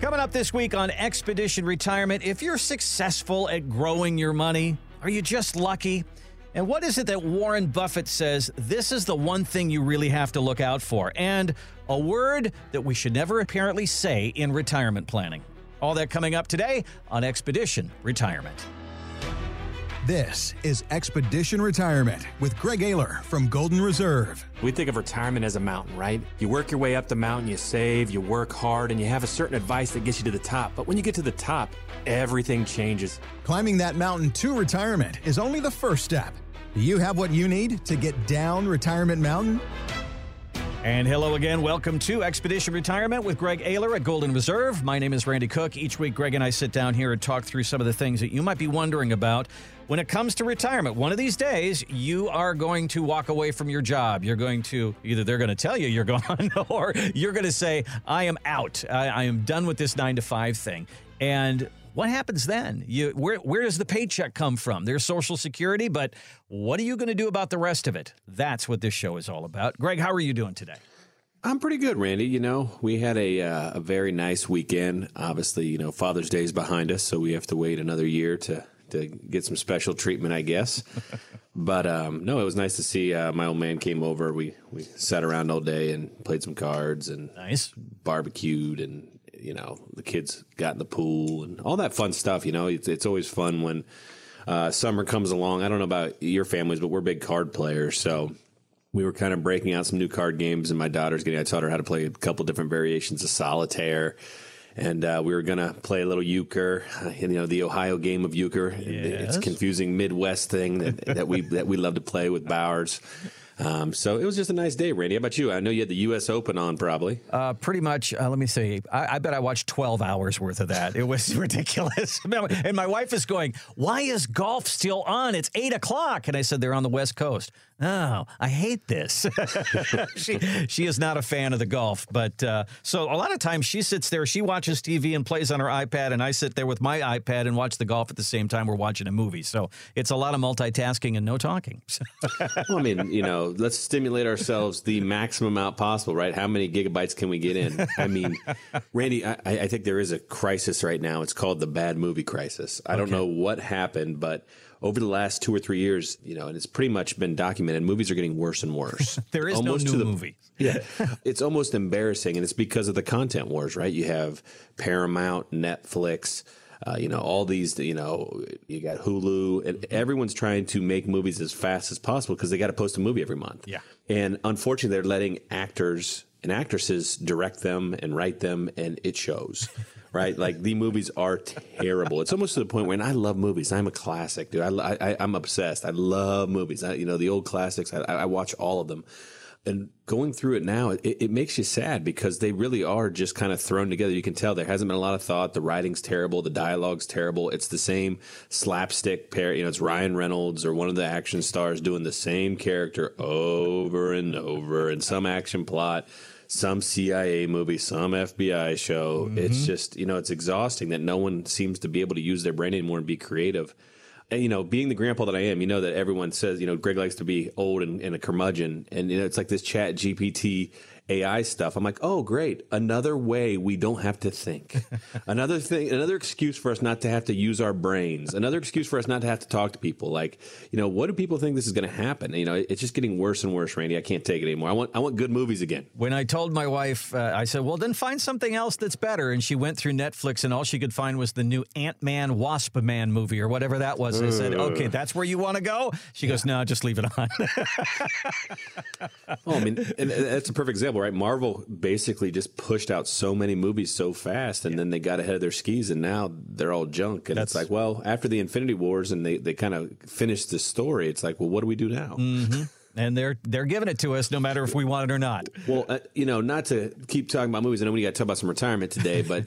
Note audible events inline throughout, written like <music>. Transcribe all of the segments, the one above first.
Coming up this week on Expedition Retirement, if you're successful at growing your money, are you just lucky? And what is it that Warren Buffett says this is the one thing you really have to look out for? And a word that we should never apparently say in retirement planning. All that coming up today on Expedition Retirement. This is Expedition Retirement with Greg Ayler from Golden Reserve. We think of retirement as a mountain, right? You work your way up the mountain, you save, you work hard, and you have a certain advice that gets you to the top. But when you get to the top, everything changes. Climbing that mountain to retirement is only the first step. Do you have what you need to get down Retirement Mountain? And hello again. Welcome to Expedition Retirement with Greg Ayler at Golden Reserve. My name is Randy Cook. Each week, Greg and I sit down here and talk through some of the things that you might be wondering about when it comes to retirement. One of these days, you are going to walk away from your job. You're going to either they're going to tell you you're gone <laughs> or you're going to say, I am out. I, I am done with this nine to five thing. And what happens then? You, where, where does the paycheck come from? There's Social Security, but what are you going to do about the rest of it? That's what this show is all about. Greg, how are you doing today? I'm pretty good, Randy. You know, we had a uh, a very nice weekend. Obviously, you know, Father's Day is behind us, so we have to wait another year to to get some special treatment, I guess. <laughs> but um, no, it was nice to see. Uh, my old man came over. We we sat around all day and played some cards and nice barbecued and you know, the kids got in the pool and all that fun stuff. You know, it's, it's always fun when uh, summer comes along. I don't know about your families, but we're big card players. So we were kind of breaking out some new card games, and my daughter's getting, I taught her how to play a couple different variations of solitaire. And uh, we were going to play a little euchre, you know, the Ohio game of euchre. Yes. It's a confusing Midwest thing that, <laughs> that we that we love to play with Bowers. Um, so it was just a nice day, Randy. How about you? I know you had the U.S. Open on, probably. Uh, pretty much. Uh, let me see. I, I, bet I watched 12 hours worth of that. It was <laughs> ridiculous. <laughs> and my wife is going, "Why is golf still on? It's eight o'clock." And I said, "They're on the West Coast." Oh, I hate this. <laughs> she she is not a fan of the golf, but uh, so a lot of times she sits there, she watches TV and plays on her iPad, and I sit there with my iPad and watch the golf at the same time we're watching a movie. So it's a lot of multitasking and no talking. <laughs> well, I mean, you know, let's stimulate ourselves the maximum amount possible, right? How many gigabytes can we get in? I mean, Randy, I, I think there is a crisis right now. It's called the bad movie crisis. I okay. don't know what happened, but over the last two or three years, you know, and it's pretty much been documented, movies are getting worse and worse. <laughs> there is almost no new the, movie. <laughs> yeah. It's almost embarrassing. And it's because of the content wars, right? You have Paramount, Netflix, uh, you know, all these, you know, you got Hulu, and everyone's trying to make movies as fast as possible because they got to post a movie every month. Yeah. And unfortunately, they're letting actors and actresses direct them and write them, and it shows. <laughs> right? Like the movies are terrible. It's almost to the point where, I love movies. I'm a classic dude. I, am obsessed. I love movies. I, you know the old classics. I, I watch all of them. And going through it now, it, it, makes you sad because they really are just kind of thrown together. You can tell there hasn't been a lot of thought. The writing's terrible. The dialogue's terrible. It's the same slapstick pair. You know, it's Ryan Reynolds or one of the action stars doing the same character over and over in some action plot some CIA movie, some FBI show. Mm-hmm. It's just, you know, it's exhausting that no one seems to be able to use their brain anymore and be creative. And, you know, being the grandpa that I am, you know that everyone says, you know, Greg likes to be old and, and a curmudgeon. And, you know, it's like this ChatGPT AI stuff. I'm like, oh, great. Another way we don't have to think. <laughs> another thing, another excuse for us not to have to use our brains. Another excuse for us not to have to talk to people. Like, you know, what do people think this is going to happen? You know, it's just getting worse and worse, Randy. I can't take it anymore. I want, I want good movies again. When I told my wife, uh, I said, well, then find something else that's better. And she went through Netflix and all she could find was the new Ant Man, Wasp Man movie or whatever that was. I said, okay, that's where you want to go? She yeah. goes, no, just leave it on. <laughs> oh, I mean, and that's a perfect example right? Marvel basically just pushed out so many movies so fast, and yeah. then they got ahead of their skis, and now they're all junk. And That's, it's like, well, after the Infinity Wars, and they, they kind of finished the story, it's like, well, what do we do now? Mm-hmm and they're they're giving it to us no matter if we want it or not. Well, uh, you know, not to keep talking about movies. I know we got to talk about some retirement today, <laughs> but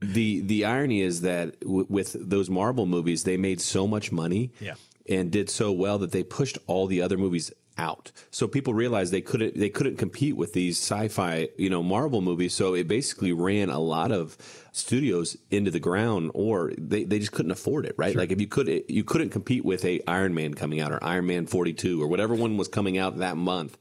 the the irony is that w- with those Marvel movies, they made so much money, yeah. and did so well that they pushed all the other movies out. So people realized they couldn't they couldn't compete with these sci-fi, you know, Marvel movies. So it basically ran a lot of studios into the ground or they, they just couldn't afford it, right? Sure. Like if you could you couldn't compete with a Iron Man coming out or Iron Man 42 or whatever one was coming out that month.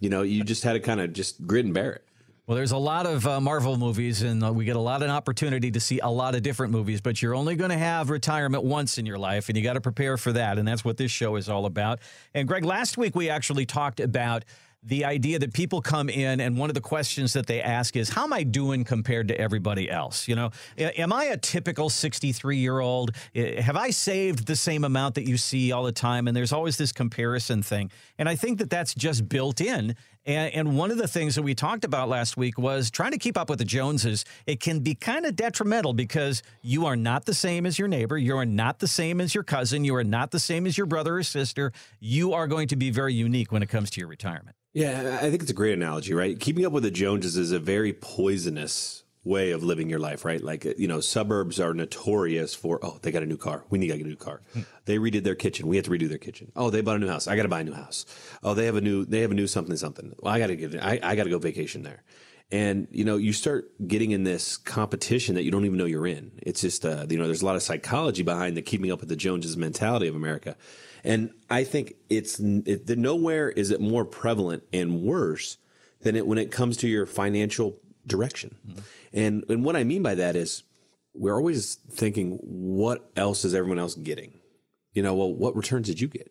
You know, you just had to kind of just grit and bear it. Well, there's a lot of uh, Marvel movies, and uh, we get a lot of opportunity to see a lot of different movies, but you're only going to have retirement once in your life, and you got to prepare for that. And that's what this show is all about. And Greg, last week we actually talked about the idea that people come in and one of the questions that they ask is how am i doing compared to everybody else you know am i a typical 63 year old have i saved the same amount that you see all the time and there's always this comparison thing and i think that that's just built in and, and, one of the things that we talked about last week was trying to keep up with the Joneses. It can be kind of detrimental because you are not the same as your neighbor. You are not the same as your cousin. You are not the same as your brother or sister. You are going to be very unique when it comes to your retirement. Yeah, I think it's a great analogy, right? Keeping up with the Joneses is a very poisonous way of living your life, right? Like, you know, suburbs are notorious for, oh, they got a new car. We need to get a new car. Hmm. They redid their kitchen. We have to redo their kitchen. Oh, they bought a new house. I got to buy a new house. Oh, they have a new, they have a new something, something. Well, I got to get, I, I got to go vacation there. And, you know, you start getting in this competition that you don't even know you're in. It's just, uh, you know, there's a lot of psychology behind the keeping up with the Joneses mentality of America. And I think it's it, nowhere is it more prevalent and worse than it when it comes to your financial direction. Mm-hmm. And and what I mean by that is we're always thinking, what else is everyone else getting? You know, well, what returns did you get?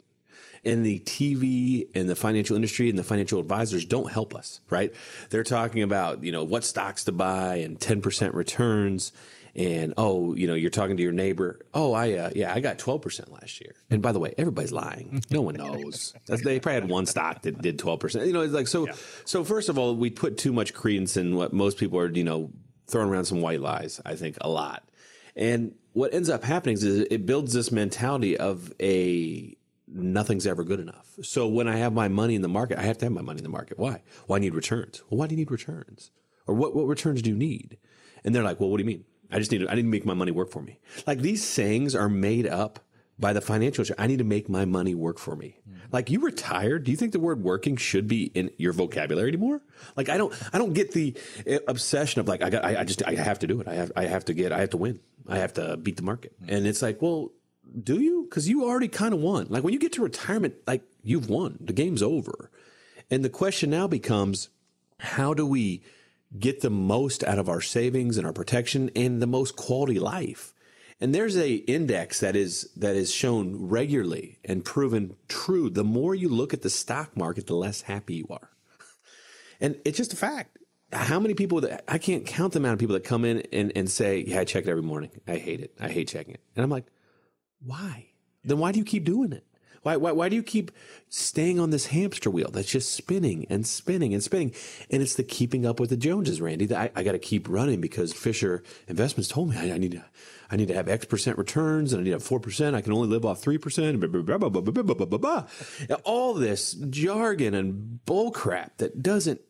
And the TV and the financial industry and the financial advisors don't help us, right? They're talking about, you know, what stocks to buy and 10% returns and oh, you know, you're talking to your neighbor. Oh, I uh, yeah, I got 12% last year. And by the way, everybody's lying. No one knows. <laughs> they probably had one stock that did 12%. You know, it's like so. Yeah. So first of all, we put too much credence in what most people are, you know, throwing around some white lies. I think a lot. And what ends up happening is it builds this mentality of a nothing's ever good enough. So when I have my money in the market, I have to have my money in the market. Why? Well, I need returns. Well, why do you need returns? Or what, what returns do you need? And they're like, well, what do you mean? I just need to, I need to make my money work for me. Like these sayings are made up by the financial. I need to make my money work for me. Mm-hmm. Like you retired. Do you think the word working should be in your vocabulary anymore? Like I don't, I don't get the eh, obsession of like, I got, I, I just, I have to do it. I have, I have to get, I have to win. I have to beat the market. Mm-hmm. And it's like, well, do you? Cause you already kind of won. Like when you get to retirement, like you've won. The game's over. And the question now becomes, how do we get the most out of our savings and our protection and the most quality life. And there's a index that is that is shown regularly and proven true. The more you look at the stock market, the less happy you are. And it's just a fact. How many people that I can't count the amount of people that come in and, and say, Yeah, I check it every morning. I hate it. I hate checking it. And I'm like, why? Then why do you keep doing it? Why, why, why do you keep staying on this hamster wheel that's just spinning and spinning and spinning? And it's the keeping up with the Joneses, Randy. That I, I got to keep running because Fisher Investments told me I, I, need to, I need to have X percent returns and I need to have four percent. I can only live off three percent. All this jargon and bullcrap that doesn't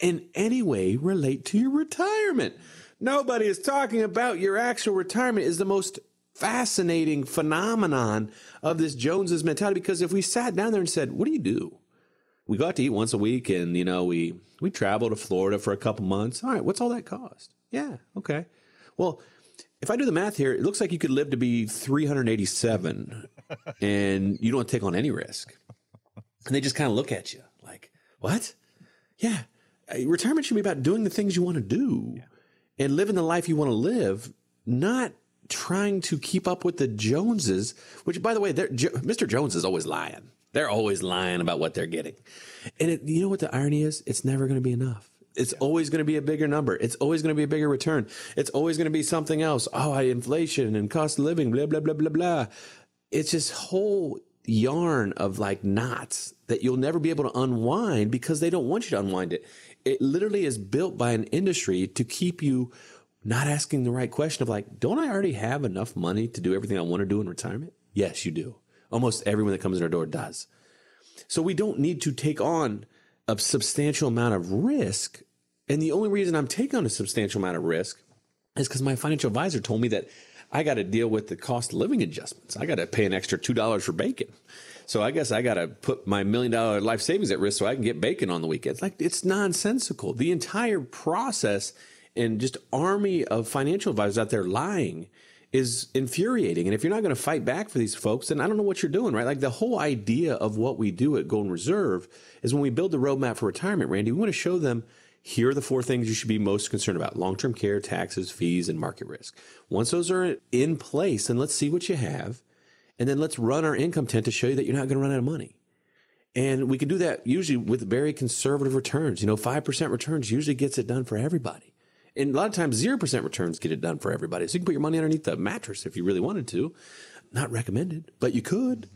in any way relate to your retirement. Nobody is talking about your actual retirement is the most fascinating phenomenon of this Joneses mentality because if we sat down there and said, "What do you do?" We got to eat once a week, and you know we we travel to Florida for a couple months. All right, what's all that cost? Yeah, okay. Well, if I do the math here, it looks like you could live to be 387, <laughs> and you don't take on any risk. And they just kind of look at you like, "What?" Yeah, uh, retirement should be about doing the things you want to do yeah. and living the life you want to live, not trying to keep up with the Joneses, which, by the way, Mr. Jones is always lying. They're always lying about what they're getting. And it, you know what the irony is? It's never going to be enough. It's yeah. always going to be a bigger number. It's always going to be a bigger return. It's always going to be something else. Oh, I, inflation and cost of living, blah, blah, blah, blah, blah. It's this whole yarn of like knots that you'll never be able to unwind because they don't want you to unwind it. It literally is built by an industry to keep you not asking the right question of like, don't I already have enough money to do everything I want to do in retirement? Yes, you do. Almost everyone that comes in our door does. So we don't need to take on a substantial amount of risk. And the only reason I'm taking on a substantial amount of risk is because my financial advisor told me that I got to deal with the cost of living adjustments. I got to pay an extra $2 for bacon. So I guess I got to put my million dollar life savings at risk so I can get bacon on the weekends. Like it's nonsensical. The entire process and just army of financial advisors out there lying is infuriating. And if you're not going to fight back for these folks, then I don't know what you're doing, right? Like the whole idea of what we do at Golden Reserve is when we build the roadmap for retirement, Randy, we want to show them here are the four things you should be most concerned about long term care, taxes, fees, and market risk. Once those are in place, then let's see what you have. And then let's run our income tent to show you that you're not going to run out of money. And we can do that usually with very conservative returns. You know, 5% returns usually gets it done for everybody. And a lot of times, 0% returns get it done for everybody. So you can put your money underneath the mattress if you really wanted to. Not recommended, but you could.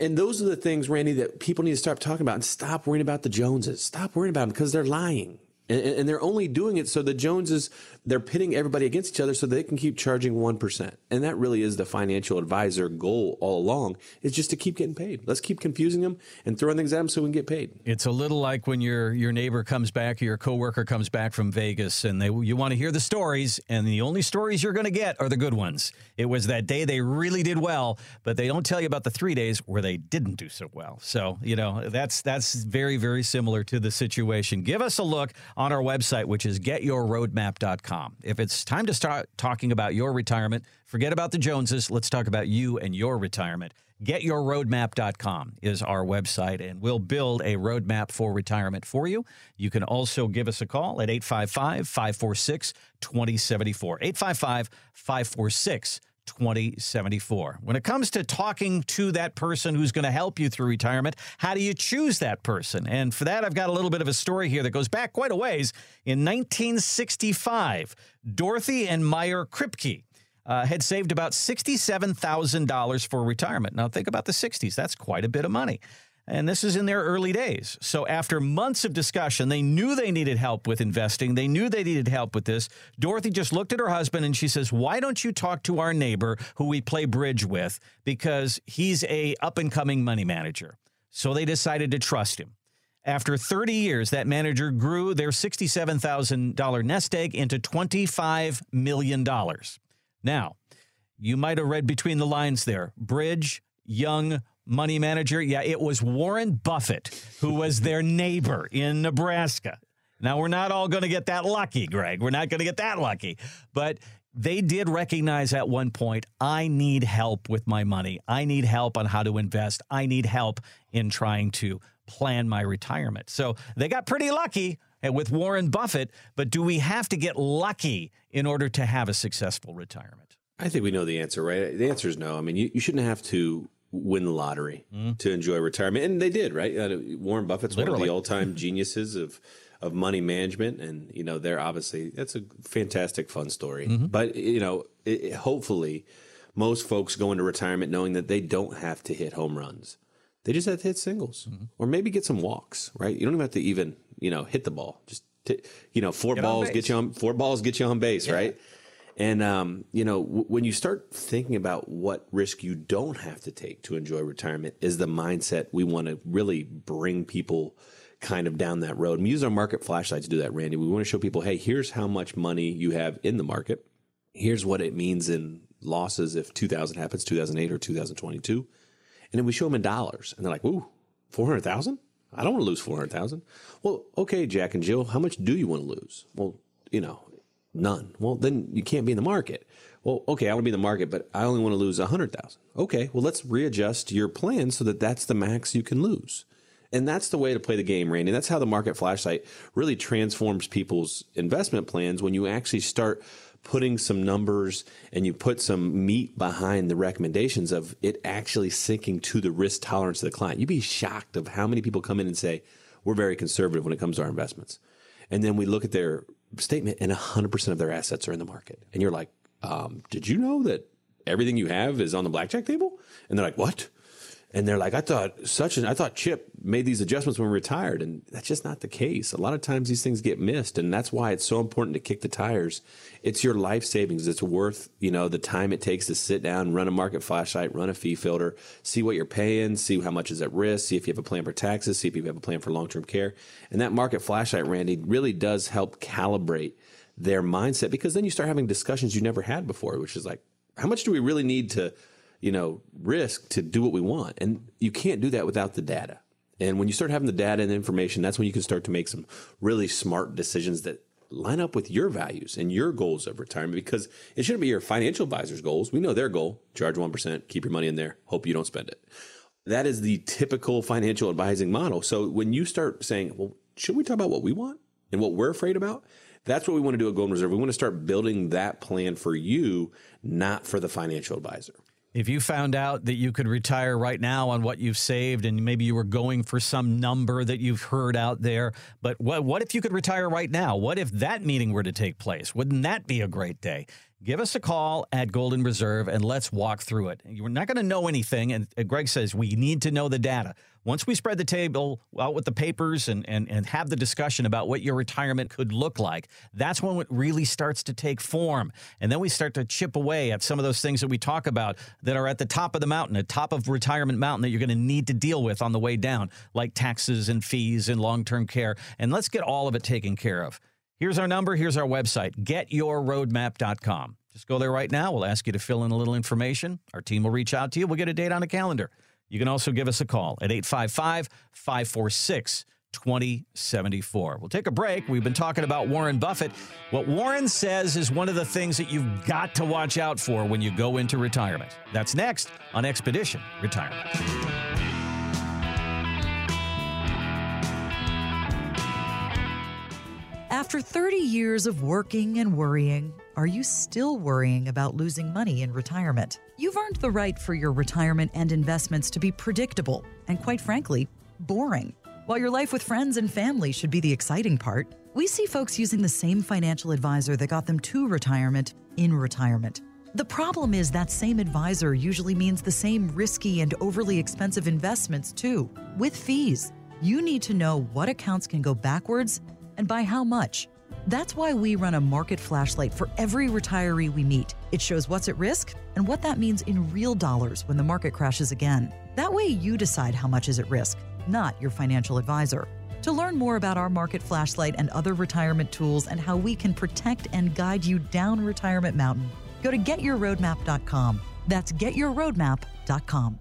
And those are the things, Randy, that people need to start talking about and stop worrying about the Joneses. Stop worrying about them because they're lying. And, and, they're only doing it so the Joneses, they're pitting everybody against each other so they can keep charging 1%. And that really is the financial advisor goal all along is just to keep getting paid. Let's keep confusing them and throwing things at them so we can get paid. It's a little like when your, your neighbor comes back or your coworker comes back from Vegas and they, you want to hear the stories and the only stories you're going to get are the good ones. It was that day they really did well, but they don't tell you about the three days where they didn't do so well. So, you know, that's, that's very, very similar to the situation. Give us a look on our website, which is getyourroadmap.com. If it's time to start talking about your retirement, forget about the Joneses. Let's talk about you and your retirement. GetYourRoadmap.com is our website, and we'll build a roadmap for retirement for you. You can also give us a call at 855 546 2074. 855 546 2074. When it comes to talking to that person who's going to help you through retirement, how do you choose that person? And for that, I've got a little bit of a story here that goes back quite a ways. In 1965, Dorothy and Myer Kripke uh, had saved about $67,000 for retirement. Now, think about the 60s. That's quite a bit of money. And this is in their early days. So, after months of discussion, they knew they needed help with investing. They knew they needed help with this. Dorothy just looked at her husband and she says, Why don't you talk to our neighbor who we play bridge with? Because he's a up and coming money manager. So, they decided to trust him. After 30 years, that manager grew their $67,000 nest egg into $25 million. Now, you might have read between the lines there Bridge, Young, money manager? Yeah, it was Warren Buffett, who was their neighbor in Nebraska. Now, we're not all going to get that lucky, Greg. We're not going to get that lucky. But they did recognize at one point I need help with my money. I need help on how to invest. I need help in trying to plan my retirement. So they got pretty lucky with Warren Buffett. But do we have to get lucky in order to have a successful retirement? I think we know the answer, right? The answer is no. I mean, you, you shouldn't have to win the lottery mm. to enjoy retirement, and they did, right? Uh, Warren Buffett's Literally. one of the all-time <laughs> geniuses of of money management, and you know they're obviously that's a fantastic, fun story. Mm-hmm. But you know, it, hopefully, most folks go into retirement knowing that they don't have to hit home runs; they just have to hit singles, mm-hmm. or maybe get some walks. Right? You don't even have to even you know hit the ball. Just t- you know, four get balls get you on four balls get you on base, yeah. right? And um, you know, w- when you start thinking about what risk you don't have to take to enjoy retirement, is the mindset we want to really bring people kind of down that road. And we use our market flashlight to do that, Randy. We want to show people, hey, here's how much money you have in the market. Here's what it means in losses if 2000 happens, 2008 or 2022. And then we show them in dollars, and they're like, "Ooh, four hundred thousand? I don't want to lose four hundred thousand. Well, okay, Jack and Jill, how much do you want to lose? Well, you know, None. Well, then you can't be in the market. Well, okay, I want to be in the market, but I only want to lose a hundred thousand. Okay, well, let's readjust your plan so that that's the max you can lose. And that's the way to play the game, Randy. That's how the market flashlight really transforms people's investment plans when you actually start putting some numbers and you put some meat behind the recommendations of it actually syncing to the risk tolerance of the client. You'd be shocked of how many people come in and say, we're very conservative when it comes to our investments. And then we look at their statement and 100% of their assets are in the market. And you're like, um, did you know that everything you have is on the blackjack table? And they're like, what? And they're like, I thought such an, I thought Chip made these adjustments when we retired. And that's just not the case. A lot of times these things get missed. And that's why it's so important to kick the tires. It's your life savings. It's worth, you know, the time it takes to sit down, run a market flashlight, run a fee filter, see what you're paying, see how much is at risk, see if you have a plan for taxes, see if you have a plan for long term care. And that market flashlight, Randy, really does help calibrate their mindset because then you start having discussions you never had before, which is like, how much do we really need to, you know, risk to do what we want. And you can't do that without the data. And when you start having the data and the information, that's when you can start to make some really smart decisions that line up with your values and your goals of retirement because it shouldn't be your financial advisor's goals. We know their goal charge 1%, keep your money in there, hope you don't spend it. That is the typical financial advising model. So when you start saying, well, should we talk about what we want? and what we're afraid about, that's what we want to do at Golden Reserve. We want to start building that plan for you, not for the financial advisor. If you found out that you could retire right now on what you've saved and maybe you were going for some number that you've heard out there, but what, what if you could retire right now? What if that meeting were to take place? Wouldn't that be a great day? Give us a call at Golden Reserve and let's walk through it. You're not going to know anything. And Greg says we need to know the data. Once we spread the table out with the papers and, and, and have the discussion about what your retirement could look like, that's when it really starts to take form. And then we start to chip away at some of those things that we talk about that are at the top of the mountain, at top of retirement mountain that you're going to need to deal with on the way down, like taxes and fees and long term care. And let's get all of it taken care of. Here's our number. Here's our website, getyourroadmap.com. Just go there right now. We'll ask you to fill in a little information. Our team will reach out to you. We'll get a date on a calendar. You can also give us a call at 855 546 2074. We'll take a break. We've been talking about Warren Buffett. What Warren says is one of the things that you've got to watch out for when you go into retirement. That's next on Expedition Retirement. After 30 years of working and worrying, are you still worrying about losing money in retirement? You've earned the right for your retirement and investments to be predictable and, quite frankly, boring. While your life with friends and family should be the exciting part, we see folks using the same financial advisor that got them to retirement in retirement. The problem is that same advisor usually means the same risky and overly expensive investments, too, with fees. You need to know what accounts can go backwards and by how much. That's why we run a market flashlight for every retiree we meet. It shows what's at risk and what that means in real dollars when the market crashes again. That way, you decide how much is at risk, not your financial advisor. To learn more about our market flashlight and other retirement tools and how we can protect and guide you down Retirement Mountain, go to getyourroadmap.com. That's getyourroadmap.com.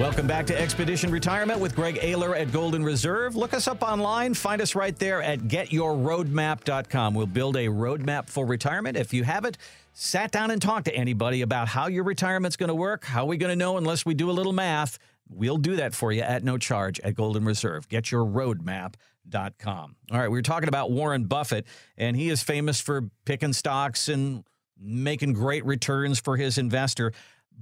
Welcome back to Expedition Retirement with Greg Ayler at Golden Reserve. Look us up online. Find us right there at getyourroadmap.com. We'll build a roadmap for retirement. If you haven't sat down and talked to anybody about how your retirement's going to work, how are we going to know unless we do a little math? We'll do that for you at no charge at Golden Reserve. Getyourroadmap.com. All right, we were talking about Warren Buffett, and he is famous for picking stocks and making great returns for his investor.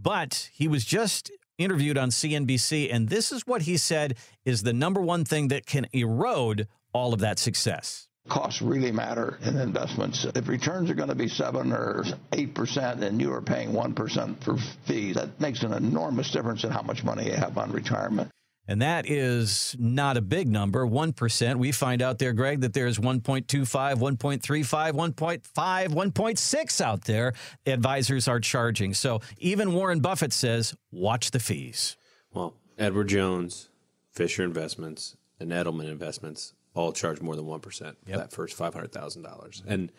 But he was just interviewed on CNBC, and this is what he said is the number one thing that can erode all of that success. Costs really matter in investments. If returns are going to be 7 or 8% and you are paying 1% for fees, that makes an enormous difference in how much money you have on retirement. And that is not a big number, 1%. We find out there, Greg, that there's 1.25, 1.35, 1.5, 1.6 out there advisors are charging. So even Warren Buffett says, watch the fees. Well, Edward Jones, Fisher Investments, and Edelman Investments all charge more than 1% for yep. that first $500,000. And,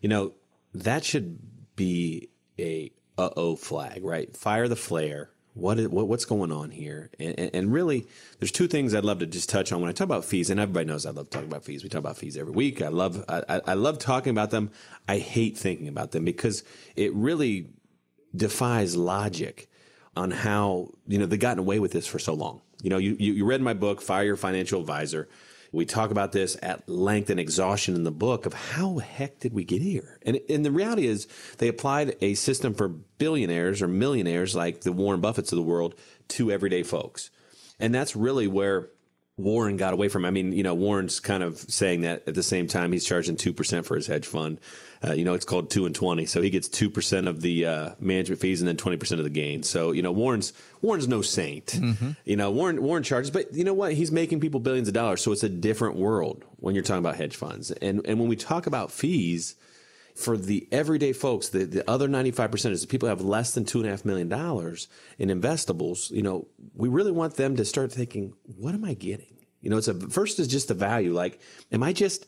you know, that should be a uh-oh flag, right? Fire the flare what is what, what's going on here? And, and, really, there's two things I'd love to just touch on when I talk about fees. And everybody knows I love talking about fees. We talk about fees every week. I love I, I love talking about them. I hate thinking about them because it really defies logic on how you know they've gotten away with this for so long. You know, you, you, you read my book, Fire Your Financial Advisor. We talk about this at length and exhaustion in the book of how heck did we get here? And, and the reality is they applied a system for billionaires or millionaires like the Warren Buffetts of the world to everyday folks. And that's really where Warren got away from. I mean, you know, Warren's kind of saying that at the same time he's charging 2% for his hedge fund. Uh, you know, it's called 2 and 20. So he gets 2% of the uh, management fees and then 20% of the gain. So, you know, Warren's Warren's no saint. Mm-hmm. You know, Warren Warren charges, but you know what? He's making people billions of dollars. So it's a different world when you're talking about hedge funds. And and when we talk about fees, for the everyday folks, the, the other 95% is the people have less than two and a half million dollars in investables, you know, we really want them to start thinking, what am I getting? You know, it's a first is just the value. Like, am I just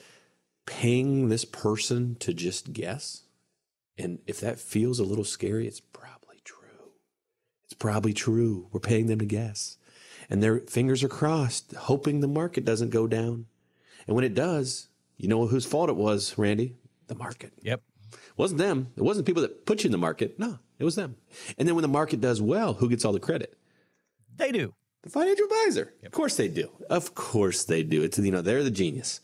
paying this person to just guess? And if that feels a little scary, it's probably true. It's probably true. We're paying them to guess. And their fingers are crossed, hoping the market doesn't go down. And when it does, you know whose fault it was, Randy? The market. Yep. It wasn't them. It wasn't people that put you in the market. No, it was them. And then when the market does well, who gets all the credit? They do. The financial advisor. Of course they do. Of course they do. It's you know they're the genius,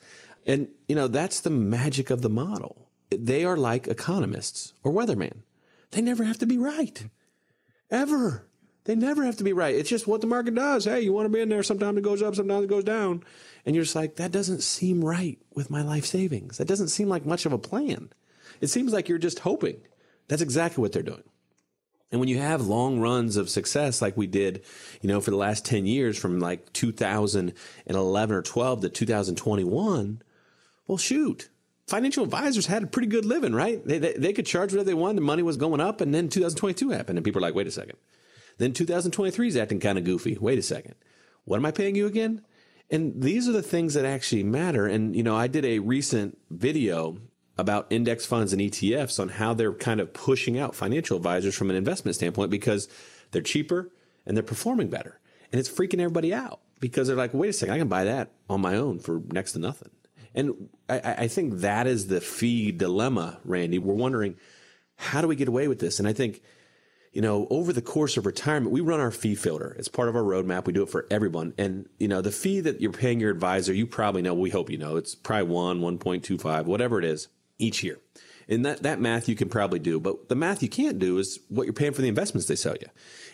and you know that's the magic of the model. They are like economists or weathermen. They never have to be right, ever. They never have to be right. It's just what the market does. Hey, you want to be in there. Sometimes it goes up, sometimes it goes down, and you're just like that doesn't seem right with my life savings. That doesn't seem like much of a plan. It seems like you're just hoping. That's exactly what they're doing. And when you have long runs of success like we did, you know, for the last 10 years from like 2011 or 12 to 2021, well, shoot. Financial advisors had a pretty good living, right? They, they, they could charge whatever they wanted. The money was going up. And then 2022 happened. And people are like, wait a second. Then 2023 is acting kind of goofy. Wait a second. What am I paying you again? And these are the things that actually matter. And, you know, I did a recent video about index funds and ETFs on how they're kind of pushing out financial advisors from an investment standpoint because they're cheaper and they're performing better. And it's freaking everybody out because they're like, wait a second, I can buy that on my own for next to nothing. And I, I think that is the fee dilemma, Randy. We're wondering, how do we get away with this? And I think, you know, over the course of retirement, we run our fee filter. It's part of our roadmap. We do it for everyone. And, you know, the fee that you're paying your advisor, you probably know, we hope you know, it's probably one, 1.25, whatever it is each year. And that, that math you can probably do. But the math you can't do is what you're paying for the investments they sell you.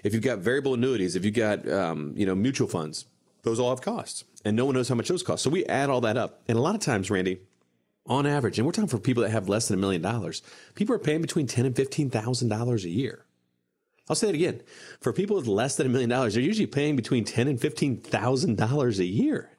If you've got variable annuities, if you've got, um, you know, mutual funds, those all have costs. And no one knows how much those cost. So we add all that up. And a lot of times, Randy, on average, and we're talking for people that have less than a million dollars, people are paying between ten and fifteen thousand dollars a year. I'll say it again. For people with less than a million dollars, they're usually paying between ten and fifteen thousand dollars a year.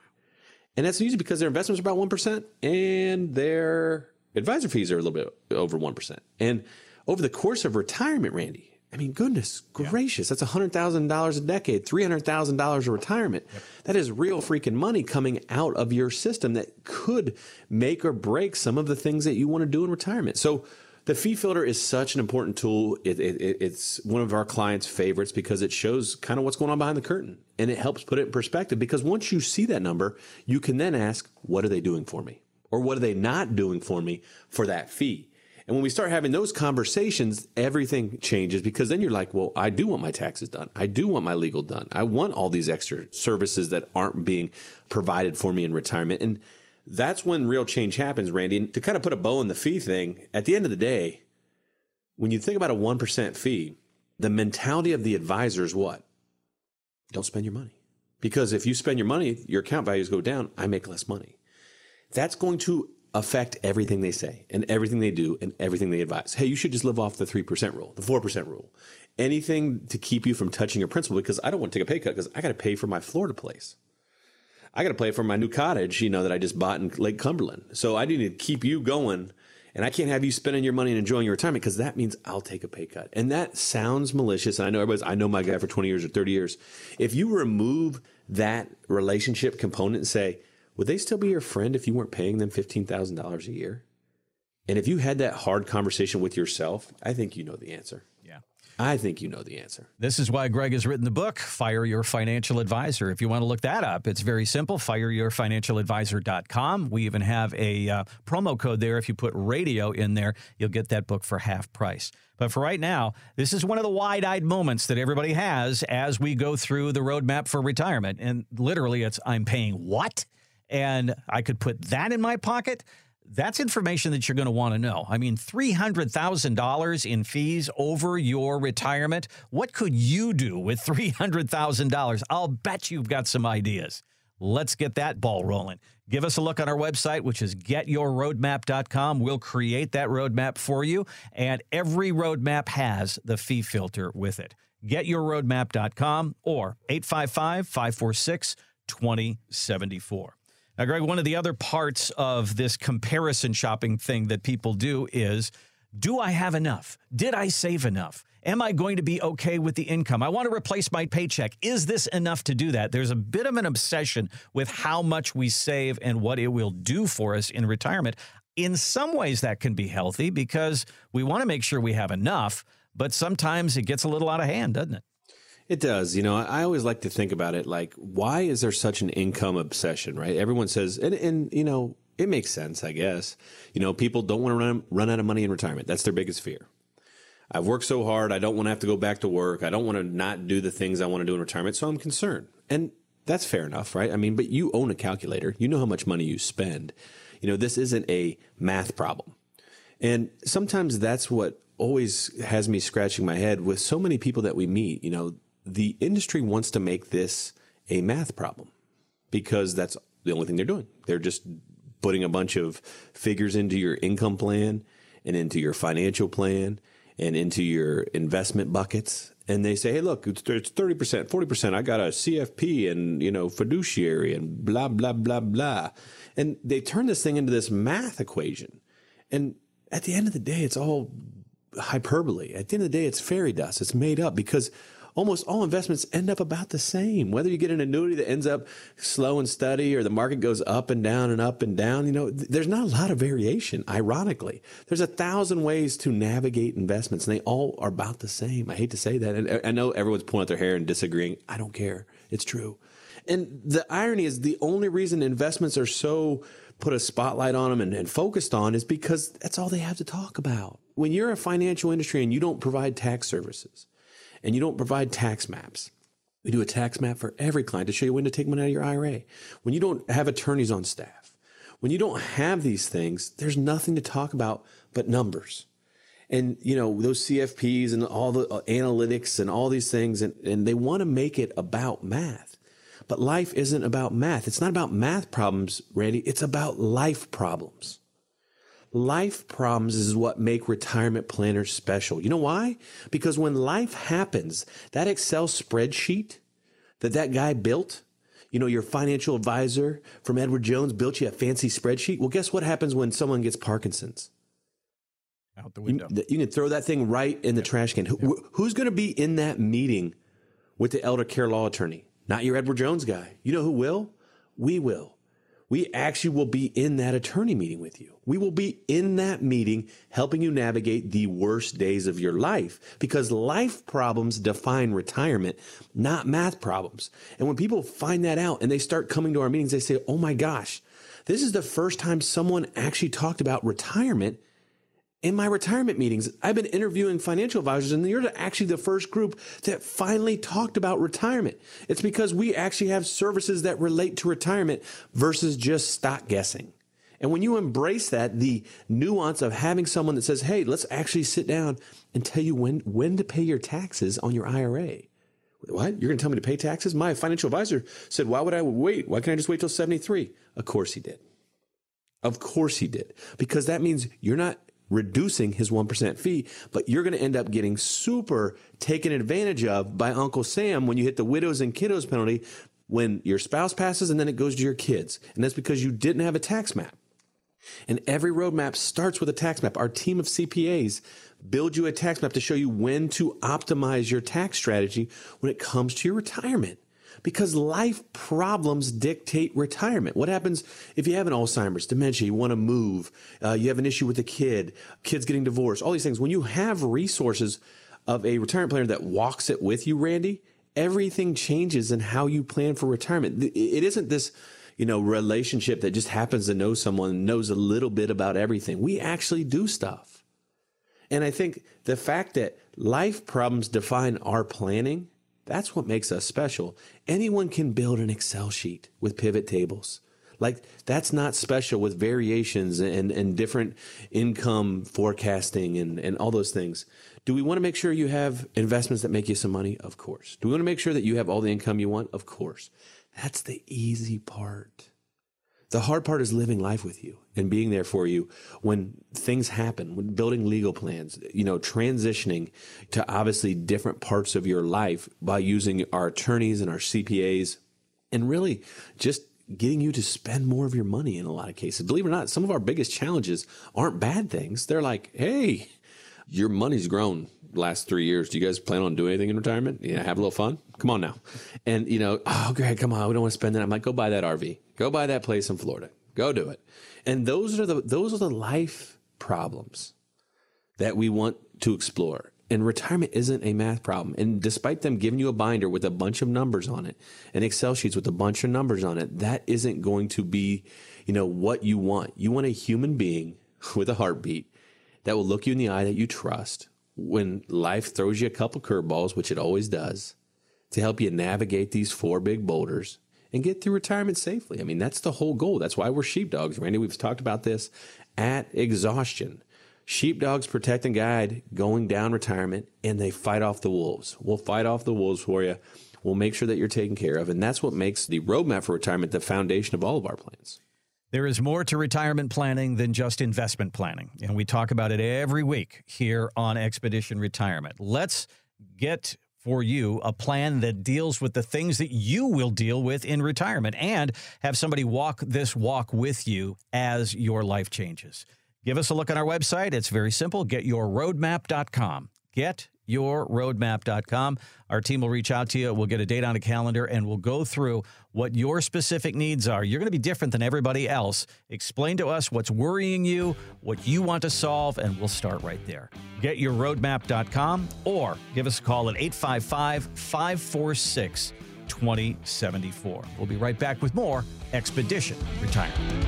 And that's usually because their investments are about one percent and their advisor fees are a little bit over 1%. And over the course of retirement, Randy, I mean, goodness gracious, that's $100,000 a decade, $300,000 of retirement. Yep. That is real freaking money coming out of your system that could make or break some of the things that you want to do in retirement. So, the fee filter is such an important tool. It, it, it's one of our clients' favorites because it shows kind of what's going on behind the curtain and it helps put it in perspective. Because once you see that number, you can then ask, what are they doing for me? or what are they not doing for me for that fee? And when we start having those conversations, everything changes because then you're like, well, I do want my taxes done. I do want my legal done. I want all these extra services that aren't being provided for me in retirement. And that's when real change happens, Randy. And to kind of put a bow on the fee thing, at the end of the day, when you think about a 1% fee, the mentality of the advisor is what? Don't spend your money. Because if you spend your money, your account values go down. I make less money that's going to affect everything they say and everything they do and everything they advise. Hey, you should just live off the 3% rule, the 4% rule. Anything to keep you from touching your principal because I don't want to take a pay cut because I got to pay for my Florida place. I got to pay for my new cottage, you know, that I just bought in Lake Cumberland. So I need to keep you going and I can't have you spending your money and enjoying your retirement because that means I'll take a pay cut. And that sounds malicious. And I know everybody's, I know my guy for 20 years or 30 years. If you remove that relationship component and say, would they still be your friend if you weren't paying them $15,000 a year? And if you had that hard conversation with yourself, I think you know the answer. I think you know the answer. This is why Greg has written the book, Fire Your Financial Advisor. If you want to look that up, it's very simple fireyourfinancialadvisor.com. We even have a uh, promo code there. If you put radio in there, you'll get that book for half price. But for right now, this is one of the wide eyed moments that everybody has as we go through the roadmap for retirement. And literally, it's I'm paying what? and I could put that in my pocket, that's information that you're going to want to know. I mean, $300,000 in fees over your retirement. What could you do with $300,000? I'll bet you've got some ideas. Let's get that ball rolling. Give us a look on our website, which is getyourroadmap.com. We'll create that roadmap for you, and every roadmap has the fee filter with it. Getyourroadmap.com or 855 546 2074. Now, Greg, one of the other parts of this comparison shopping thing that people do is do I have enough? Did I save enough? Am I going to be okay with the income? I want to replace my paycheck. Is this enough to do that? There's a bit of an obsession with how much we save and what it will do for us in retirement. In some ways, that can be healthy because we want to make sure we have enough, but sometimes it gets a little out of hand, doesn't it? It does. You know, I always like to think about it like, why is there such an income obsession, right? Everyone says, and, and you know, it makes sense, I guess. You know, people don't want to run, run out of money in retirement. That's their biggest fear. I've worked so hard. I don't want to have to go back to work. I don't want to not do the things I want to do in retirement. So I'm concerned. And that's fair enough, right? I mean, but you own a calculator. You know how much money you spend. You know, this isn't a math problem. And sometimes that's what always has me scratching my head with so many people that we meet. You know, the industry wants to make this a math problem because that's the only thing they're doing. They're just putting a bunch of figures into your income plan and into your financial plan and into your investment buckets. And they say, hey, look, it's, it's 30%, 40%. I got a CFP and, you know, fiduciary and blah, blah, blah, blah. And they turn this thing into this math equation. And at the end of the day, it's all hyperbole. At the end of the day, it's fairy dust. It's made up because almost all investments end up about the same. Whether you get an annuity that ends up slow and steady or the market goes up and down and up and down, you know, th- there's not a lot of variation, ironically. There's a thousand ways to navigate investments and they all are about the same. I hate to say that. And I know everyone's pulling out their hair and disagreeing. I don't care. It's true. And the irony is the only reason investments are so put a spotlight on them and, and, focused on is because that's all they have to talk about. When you're a financial industry and you don't provide tax services, and you don't provide tax maps. We do a tax map for every client to show you when to take money out of your IRA. When you don't have attorneys on staff, when you don't have these things, there's nothing to talk about but numbers. And, you know, those CFPs and all the uh, analytics and all these things, and, and they want to make it about math. But life isn't about math. It's not about math problems, Randy. It's about life problems. Life problems is what make retirement planners special. You know why? Because when life happens, that Excel spreadsheet that that guy built, you know, your financial advisor from Edward Jones built you a fancy spreadsheet. Well, guess what happens when someone gets Parkinson's? Out the window. You, you can throw that thing right in the yep. trash can. Yep. Who's going to be in that meeting with the elder care law attorney? Not your Edward Jones guy. You know who will? We will we actually will be in that attorney meeting with you. We will be in that meeting helping you navigate the worst days of your life because life problems define retirement, not math problems. And when people find that out and they start coming to our meetings, they say, Oh my gosh, this is the first time someone actually talked about retirement in my retirement meetings, I've been interviewing financial advisors, and you're actually the first group that finally talked about retirement. It's because we actually have services that relate to retirement versus just stock guessing. And when you embrace that, the nuance of having someone that says, hey, let's actually sit down and tell you when, when to pay your taxes on your IRA. What? You're going to tell me to pay taxes? My financial advisor said, why would I wait? Why can't I just wait till 73? Of course he did. Of course he did. Because that means you're not reducing his 1% fee, but you're going to end up getting super taken advantage of by Uncle Sam when you hit the widows and kiddos penalty when your spouse passes and then it goes to your kids. And that's because you didn't have a tax map. And every roadmap starts with a tax map. Our team of CPAs build you a tax map to show you when to optimize your tax strategy when it comes to your retirement because life problems dictate retirement. What happens if you have an Alzheimer's, dementia, you want to move, uh, you have an issue with a kid, kids getting divorced, all these things. When you have resources of a retirement planner that walks it with you, Randy, everything changes in how you plan for retirement. It isn't this, you know, relationship that just happens to know someone knows a little bit about everything. We actually do stuff. And I think the fact that life problems define our planning that's what makes us special. Anyone can build an Excel sheet with pivot tables. Like that's not special with variations and, and different income forecasting and, and all those things. Do we want to make sure you have investments that make you some money? Of course. Do we want to make sure that you have all the income you want? Of course. That's the easy part. The hard part is living life with you and being there for you when things happen, when building legal plans, you know, transitioning to obviously different parts of your life by using our attorneys and our CPAs and really just getting you to spend more of your money in a lot of cases. Believe it or not, some of our biggest challenges aren't bad things. They're like, hey, your money's grown last three years. Do you guys plan on doing anything in retirement? Yeah, have a little fun. Come on now. And you know, oh, Greg, come on, we don't want to spend that. I'm like, go buy that RV. Go buy that place in Florida. Go do it. And those are the those are the life problems that we want to explore. And retirement isn't a math problem. And despite them giving you a binder with a bunch of numbers on it, and Excel sheets with a bunch of numbers on it, that isn't going to be, you know, what you want. You want a human being <laughs> with a heartbeat that will look you in the eye that you trust when life throws you a couple curveballs, which it always does, to help you navigate these four big boulders and get through retirement safely. I mean, that's the whole goal. That's why we're sheepdogs. Randy, we've talked about this at exhaustion. Sheepdogs protect and guide going down retirement, and they fight off the wolves. We'll fight off the wolves for you. We'll make sure that you're taken care of. And that's what makes the roadmap for retirement the foundation of all of our plans. There is more to retirement planning than just investment planning. And we talk about it every week here on Expedition Retirement. Let's get for you a plan that deals with the things that you will deal with in retirement and have somebody walk this walk with you as your life changes. Give us a look on our website. It's very simple getyourroadmap.com. Getyourroadmap.com. Our team will reach out to you. We'll get a date on a calendar and we'll go through what your specific needs are. You're going to be different than everybody else. Explain to us what's worrying you, what you want to solve, and we'll start right there. Getyourroadmap.com or give us a call at 855 546 2074. We'll be right back with more Expedition Retirement.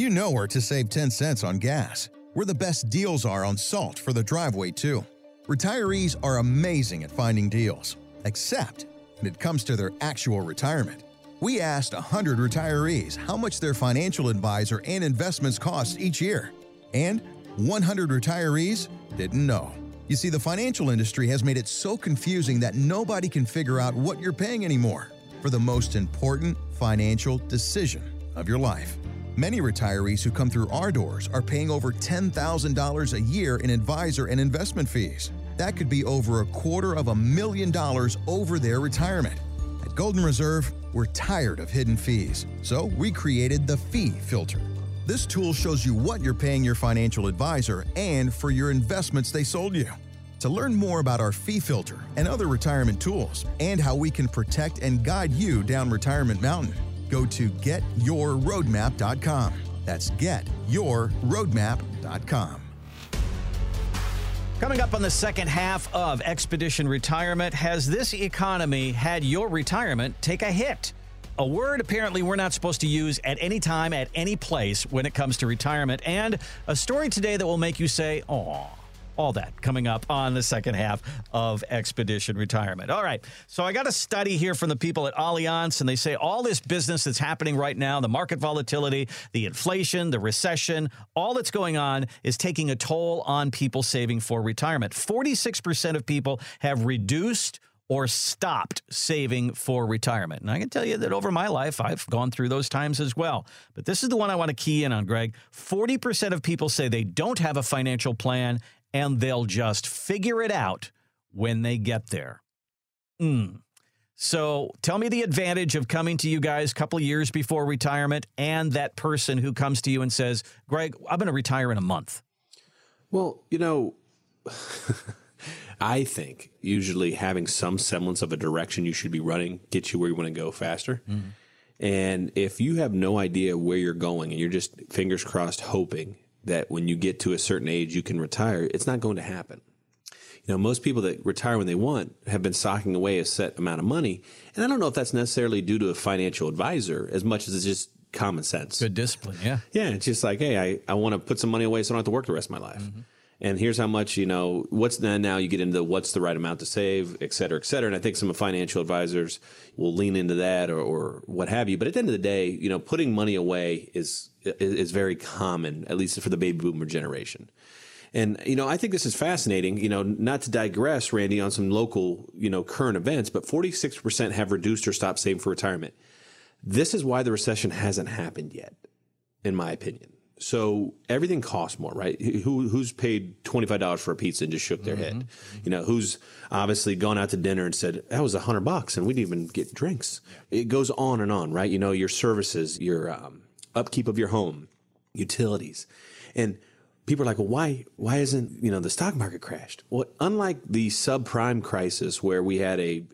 You know where to save 10 cents on gas, where the best deals are on salt for the driveway, too. Retirees are amazing at finding deals, except when it comes to their actual retirement. We asked 100 retirees how much their financial advisor and investments cost each year, and 100 retirees didn't know. You see, the financial industry has made it so confusing that nobody can figure out what you're paying anymore for the most important financial decision of your life. Many retirees who come through our doors are paying over $10,000 a year in advisor and investment fees. That could be over a quarter of a million dollars over their retirement. At Golden Reserve, we're tired of hidden fees, so we created the Fee Filter. This tool shows you what you're paying your financial advisor and for your investments they sold you. To learn more about our fee filter and other retirement tools and how we can protect and guide you down Retirement Mountain, go to getyourroadmap.com. That's getyourroadmap.com. Coming up on the second half of Expedition Retirement, has this economy had your retirement take a hit? A word apparently we're not supposed to use at any time, at any place when it comes to retirement, and a story today that will make you say, oh, all that coming up on the second half of Expedition Retirement. All right. So I got a study here from the people at Allianz, and they say all this business that's happening right now, the market volatility, the inflation, the recession, all that's going on is taking a toll on people saving for retirement. 46% of people have reduced or stopped saving for retirement. And I can tell you that over my life, I've gone through those times as well. But this is the one I want to key in on, Greg. 40% of people say they don't have a financial plan and they'll just figure it out when they get there. Mm. So tell me the advantage of coming to you guys a couple years before retirement and that person who comes to you and says, Greg, I'm going to retire in a month. Well, you know, <laughs> I think usually having some semblance of a direction you should be running gets you where you want to go faster. Mm-hmm. And if you have no idea where you're going and you're just fingers crossed hoping that when you get to a certain age you can retire, it's not going to happen. You know, most people that retire when they want have been socking away a set amount of money. And I don't know if that's necessarily due to a financial advisor as much as it's just common sense. Good discipline, yeah. Yeah, it's just like, hey, I, I want to put some money away so I don't have to work the rest of my life. Mm-hmm. And here's how much, you know, what's then now you get into what's the right amount to save, et cetera, et cetera. And I think some financial advisors will lean into that or, or what have you. But at the end of the day, you know, putting money away is, is very common, at least for the baby boomer generation. And, you know, I think this is fascinating, you know, not to digress, Randy, on some local, you know, current events, but 46% have reduced or stopped saving for retirement. This is why the recession hasn't happened yet, in my opinion. So everything costs more, right? Who who's paid twenty five dollars for a pizza and just shook their mm-hmm. head? You know, who's obviously gone out to dinner and said that was a hundred bucks and we didn't even get drinks. It goes on and on, right? You know, your services, your um, upkeep of your home, utilities, and people are like, well, why why isn't you know the stock market crashed? Well, unlike the subprime crisis where we had a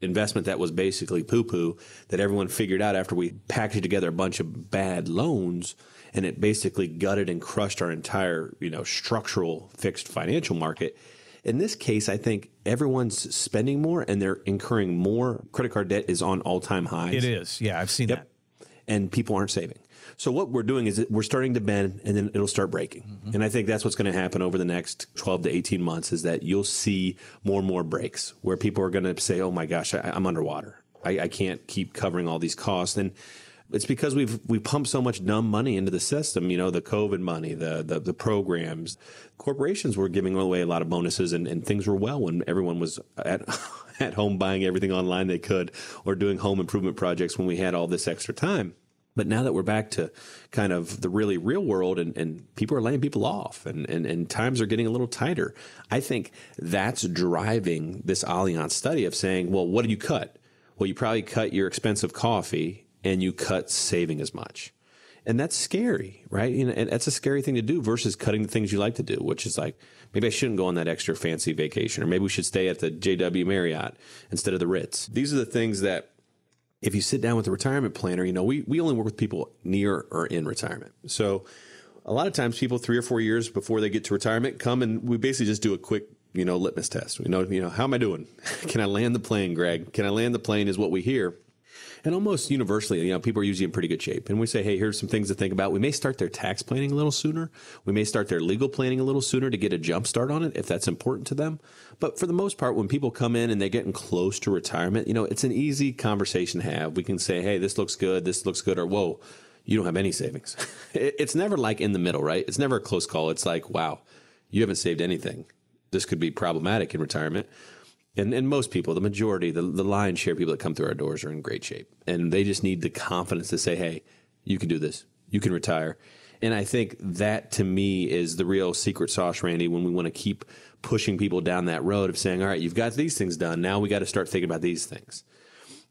investment that was basically poo poo that everyone figured out after we packaged together a bunch of bad loans and it basically gutted and crushed our entire, you know, structural fixed financial market. In this case, I think everyone's spending more and they're incurring more. Credit card debt is on all time highs. It is. Yeah, I've seen yep. that. And people aren't saving. So what we're doing is we're starting to bend and then it'll start breaking. Mm-hmm. And I think that's what's going to happen over the next 12 to 18 months is that you'll see more and more breaks where people are going to say, oh my gosh, I, am underwater. I, I can't keep covering all these costs. And it's because we've we pumped so much dumb money into the system. You know, the COVID money, the the, the programs. Corporations were giving away a lot of bonuses, and, and things were well when everyone was at <laughs> at home buying everything online they could, or doing home improvement projects when we had all this extra time. But now that we're back to kind of the really real world and, and people are laying people off and, and, and times are getting a little tighter, I think that's driving this Allianz study of saying, well, what did you cut? Well, you probably cut your expensive coffee and you cut saving as much. And that's scary, right? You know, and that's a scary thing to do versus cutting the things you like to do, which is like maybe I shouldn't go on that extra fancy vacation, or maybe we should stay at the JW Marriott instead of the Ritz. These are the things that if you sit down with a retirement planner, you know, we, we only work with people near or in retirement. So a lot of times people three or four years before they get to retirement come and we basically just do a quick, you know, litmus test. We know, you know, how am I doing? <laughs> Can I land the plane, Greg? Can I land the plane is what we hear and almost universally, you know, people are usually in pretty good shape. And we say, hey, here's some things to think about. We may start their tax planning a little sooner. We may start their legal planning a little sooner to get a jump start on it if that's important to them. But for the most part, when people come in and they're getting close to retirement, you know, it's an easy conversation to have. We can say, hey, this looks good, this looks good, or whoa, you don't have any savings. <laughs> it's never like in the middle, right? It's never a close call. It's like, wow, you haven't saved anything. This could be problematic in retirement and and most people, the majority, the the lion's share of people that come through our doors are in great shape, and they just need the confidence to say, "Hey, you can do this. You can retire." And I think that to me is the real secret sauce, Randy, when we want to keep pushing people down that road of saying, "All right, you've got these things done. Now we got to start thinking about these things."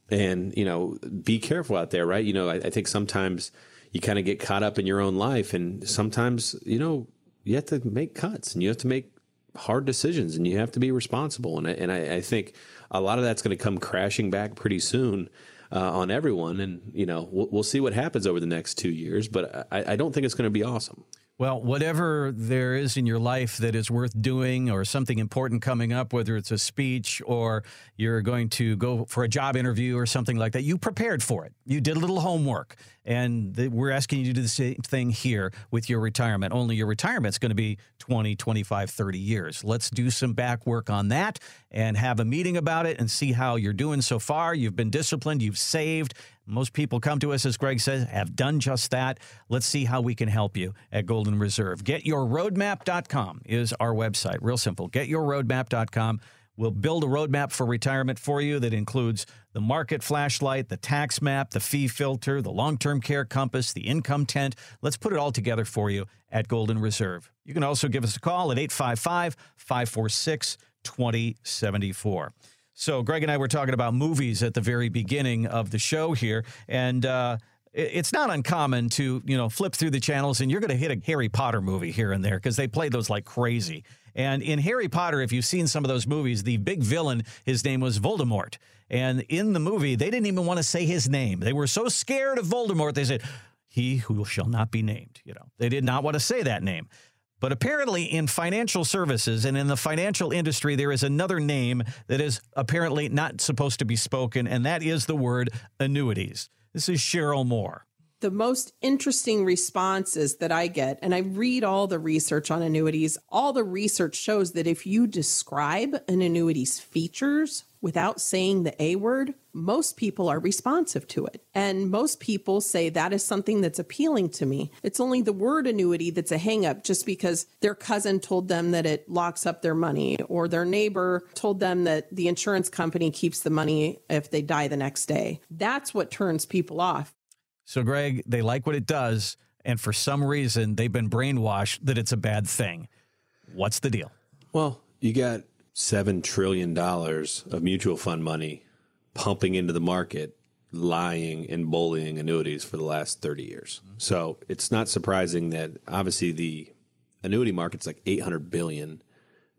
And you know, be careful out there, right? You know, I, I think sometimes you kind of get caught up in your own life, and sometimes you know you have to make cuts and you have to make hard decisions and you have to be responsible. And I, and I, I think a lot of that's going to come crashing back pretty soon uh, on everyone. And, you know, we'll, we'll, see what happens over the next two years, but I, I don't think it's going to be awesome. Well, whatever there is in your life that is worth doing or something important coming up, whether it's a speech or you're going to go for a job interview or something like that, you prepared for it. You did a little homework. And we're asking you to do the same thing here with your retirement. Only your retirement's going to be 20, 25, 30 years. Let's do some back work on that and have a meeting about it and see how you're doing so far. You've been disciplined, you've saved, most people come to us, as Greg says, have done just that. Let's see how we can help you at Golden Reserve. GetYourRoadmap.com is our website. Real simple. GetYourRoadmap.com. We'll build a roadmap for retirement for you that includes the market flashlight, the tax map, the fee filter, the long term care compass, the income tent. Let's put it all together for you at Golden Reserve. You can also give us a call at 855 546 2074. So, Greg and I were talking about movies at the very beginning of the show here, and uh, it's not uncommon to you know flip through the channels and you're going to hit a Harry Potter movie here and there because they play those like crazy. And in Harry Potter, if you've seen some of those movies, the big villain, his name was Voldemort. And in the movie, they didn't even want to say his name. They were so scared of Voldemort, they said, "He who shall not be named." You know, they did not want to say that name. But apparently, in financial services and in the financial industry, there is another name that is apparently not supposed to be spoken, and that is the word annuities. This is Cheryl Moore. The most interesting responses that I get, and I read all the research on annuities, all the research shows that if you describe an annuity's features without saying the A word, most people are responsive to it. And most people say that is something that's appealing to me. It's only the word annuity that's a hangup just because their cousin told them that it locks up their money or their neighbor told them that the insurance company keeps the money if they die the next day. That's what turns people off. So, Greg, they like what it does. And for some reason, they've been brainwashed that it's a bad thing. What's the deal? Well, you got $7 trillion of mutual fund money pumping into the market, lying and bullying annuities for the last 30 years. Mm-hmm. So it's not surprising that obviously the annuity market's like 800 billion.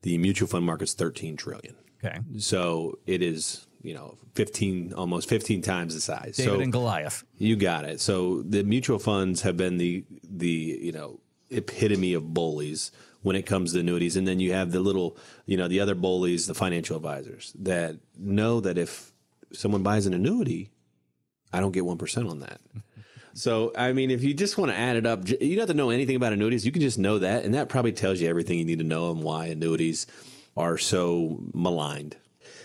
The mutual fund market's 13 trillion. Okay. So it is, you know, 15, almost 15 times the size. David so and Goliath. You got it. So the mutual funds have been the, the, you know, epitome of bullies when it comes to annuities. And then you have the little, you know, the other bullies, the financial advisors that know that if someone buys an annuity, I don't get 1% on that. <laughs> So, I mean, if you just want to add it up, you don't have to know anything about annuities. You can just know that, and that probably tells you everything you need to know on why annuities are so maligned.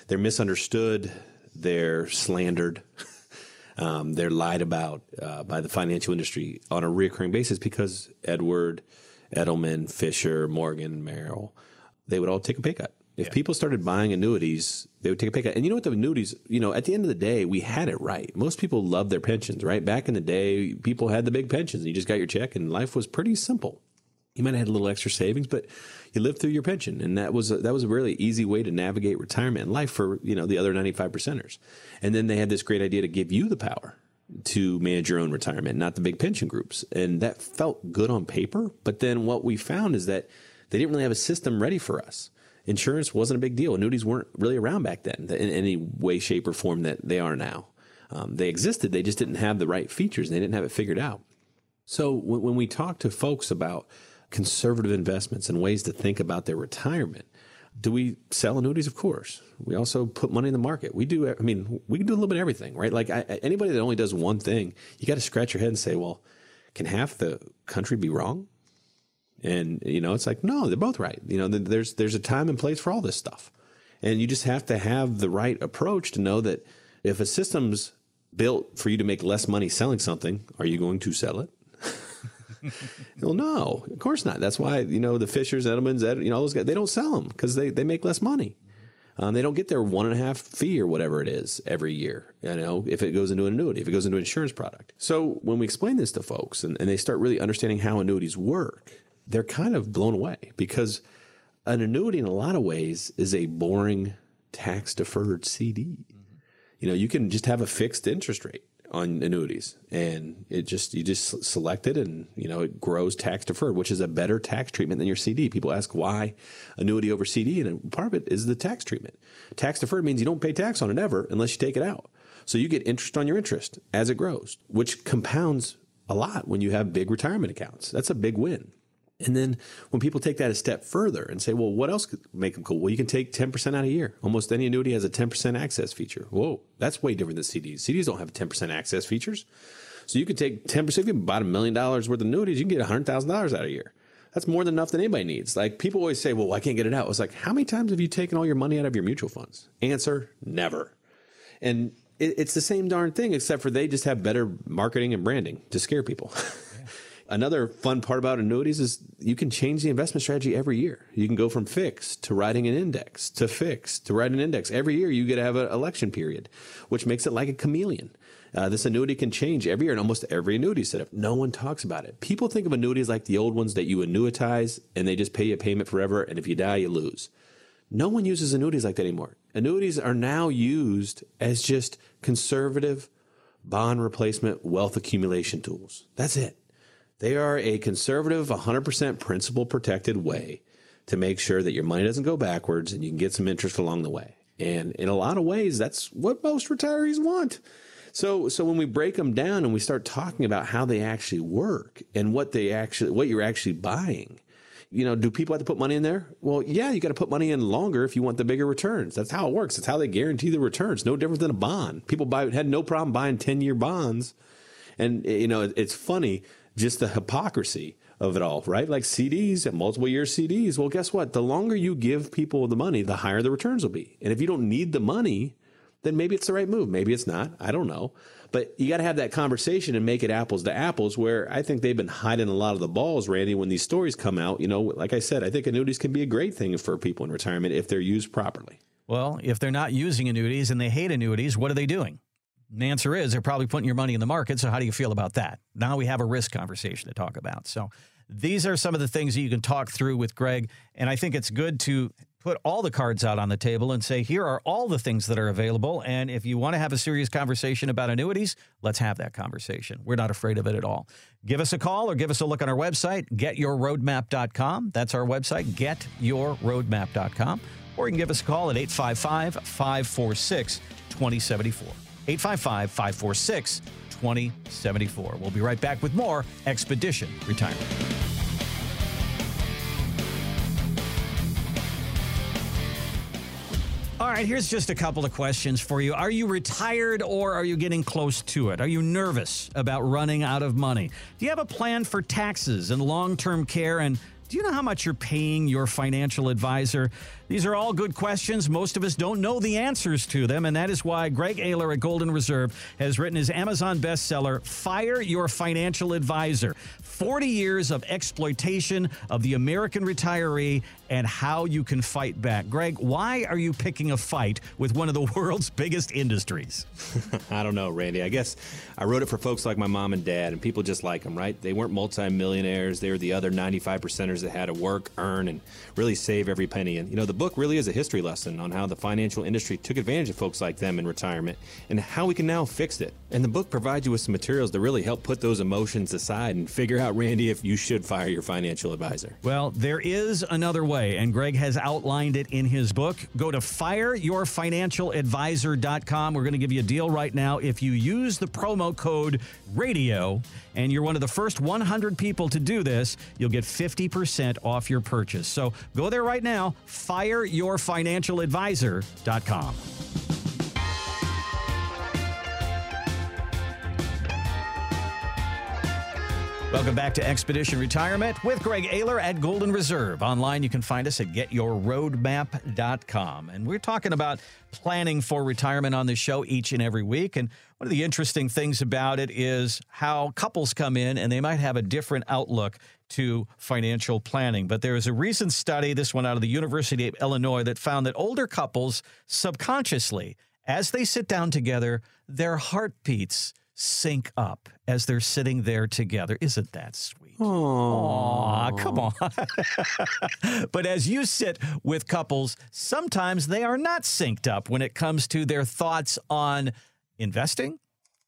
They're misunderstood, they're slandered, <laughs> um, they're lied about uh, by the financial industry on a recurring basis because Edward, Edelman, Fisher, Morgan, Merrill, they would all take a pay cut. If yeah. people started buying annuities, they would take a pay cut. And you know what? The annuities, you know, at the end of the day, we had it right. Most people loved their pensions, right? Back in the day, people had the big pensions. And you just got your check, and life was pretty simple. You might have had a little extra savings, but you lived through your pension, and that was a, that was a really easy way to navigate retirement and life for you know the other ninety five percenters. And then they had this great idea to give you the power to manage your own retirement, not the big pension groups, and that felt good on paper. But then what we found is that they didn't really have a system ready for us insurance wasn't a big deal. Annuities weren't really around back then in any way, shape, or form that they are now. Um, they existed, they just didn't have the right features. They didn't have it figured out. So when we talk to folks about conservative investments and ways to think about their retirement, do we sell annuities? Of course. We also put money in the market. We do. I mean, we can do a little bit of everything, right? Like I, anybody that only does one thing, you got to scratch your head and say, well, can half the country be wrong? And you know, it's like no, they're both right. You know, there's there's a time and place for all this stuff, and you just have to have the right approach to know that if a system's built for you to make less money selling something, are you going to sell it? <laughs> well, no, of course not. That's why you know the Fishers, Edelmans, Ed, you know those guys they don't sell them because they they make less money. Um, they don't get their one and a half fee or whatever it is every year. You know, if it goes into an annuity, if it goes into an insurance product. So when we explain this to folks and, and they start really understanding how annuities work, they're kind of blown away because an annuity in a lot of ways is a boring tax deferred CD. Mm-hmm. You know, you can just have a fixed interest rate on annuities. And it just you just select it and you know it grows tax deferred which is a better tax treatment than your CD people ask why annuity over CD and part of it is the tax treatment. Tax deferred means you don't pay tax on it ever unless you take it out. So you get interest on your interest as it grows which compounds a lot when you have big retirement accounts. That's a big win and then when people take that a step further and say, well, what else could make them cool? Well, you can take 10% out a year. Almost any annuity has a 10% access feature. Whoa, that's way different than CDs. CDs don't have 10% access features. So you could take 10%, if you bought a million dollars worth of annuities, you can get $100,000 out of a year. That's more than enough than anybody needs. Like people always say, well, I can't get it out. It's like, how many times have you taken all your money out of your mutual funds? Answer, never. And it's the same darn thing, except for they just have better marketing and branding to scare people. <laughs> Another fun part about annuities is you can change the investment strategy every year. You can go from fixed to writing an index to fixed to write an index. Every year you get to have an election period, which makes it like a chameleon. Uh, this annuity can change every year in almost every annuity setup. No one talks about it. People think of annuities like the old ones that you annuitize and they just pay you a payment forever, and if you die, you lose. No one uses annuities like that anymore. Annuities are now used as just conservative bond replacement wealth accumulation tools. That's it. They are a conservative, 100% principal protected way to make sure that your money doesn't go backwards and you can get some interest along the way. And in a lot of ways, that's what most retirees want. So, so when we break them down and we start talking about how they actually work and what they actually, what you're actually buying, you know, do people have to put money in there? Well, yeah, you got to put money in longer if you want the bigger returns. That's how it works. That's how they guarantee the returns. No different than a bond. People buy had no problem buying ten year bonds, and you know, it's funny just the hypocrisy of it all, right? Like CDs and multiple year CDs. Well, guess what? The longer you give people the money, the higher the returns will be. And if you don't need the money, then maybe it's the right move. Maybe it's not. I don't know. But you got to have that conversation and make it apples to apples where I think they've been hiding a lot of the balls, Randy, when these stories come out. You know, like I said, I think annuities can be a great thing for people in retirement if they're used properly. Well, if they're not using annuities and they hate annuities, what are they doing? The answer is they're probably putting your money in the market. So, how do you feel about that? Now we have a risk conversation to talk about. So, these are some of the things that you can talk through with Greg. And I think it's good to put all the cards out on the table and say, here are all the things that are available. And if you want to have a serious conversation about annuities, let's have that conversation. We're not afraid of it at all. Give us a call or give us a look on our website, getyourroadmap.com. That's our website, getyourroadmap.com. Or you can give us a call at 855 546 2074. 855 546 2074. We'll be right back with more Expedition Retirement. All right. here's just a couple of questions for you. Are you retired or are you getting close to it? Are you nervous about running out of money? Do you have a plan for taxes and long term care? And do you know how much you're paying your financial advisor? These are all good questions. Most of us don't know the answers to them, and that is why Greg Aylor at Golden Reserve has written his Amazon bestseller, Fire Your Financial Advisor 40 Years of Exploitation of the American Retiree and How You Can Fight Back. Greg, why are you picking a fight with one of the <laughs> world's biggest industries? <laughs> I don't know, Randy. I guess I wrote it for folks like my mom and dad, and people just like them, right? They weren't multimillionaires. They were the other 95 percenters that had to work, earn, and really save every penny. And, you know, the book really is a history lesson on how the financial industry took advantage of folks like them in retirement and how we can now fix it. And the book provides you with some materials to really help put those emotions aside and figure out, Randy, if you should fire your financial advisor. Well, there is another way, and Greg has outlined it in his book. Go to fireyourfinancialadvisor.com. We're going to give you a deal right now. If you use the promo code RADIO and you're one of the first 100 people to do this, you'll get 50% off your purchase. So go there right now, fireyourfinancialadvisor.com. Welcome back to Expedition Retirement with Greg Aylor at Golden Reserve. Online, you can find us at getyourroadmap.com. And we're talking about planning for retirement on this show each and every week. And one of the interesting things about it is how couples come in and they might have a different outlook to financial planning. But there is a recent study, this one out of the University of Illinois, that found that older couples subconsciously, as they sit down together, their heartbeats sync up as they're sitting there together. Isn't that sweet? Aww, come on. <laughs> but as you sit with couples, sometimes they are not synced up when it comes to their thoughts on investing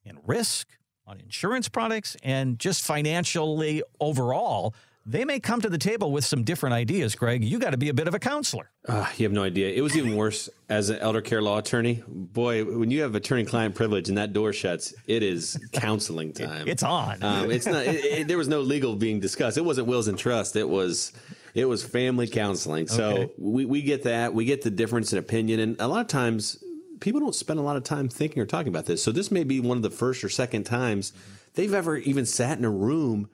and risk, on insurance products, and just financially overall they may come to the table with some different ideas, Greg. You got to be a bit of a counselor. Uh, you have no idea. It was even worse as an elder care law attorney. Boy, when you have attorney client privilege and that door shuts, it is counseling time. it's on. Um, it's not. It, it, there was no legal being discussed. It wasn't wills and trust. It was. It was family counseling. So okay. we, we get that. We get the difference in opinion, and a lot of times people don't spend a lot of time thinking or talking about this. So this may be one of the first or second times they've ever even sat in a room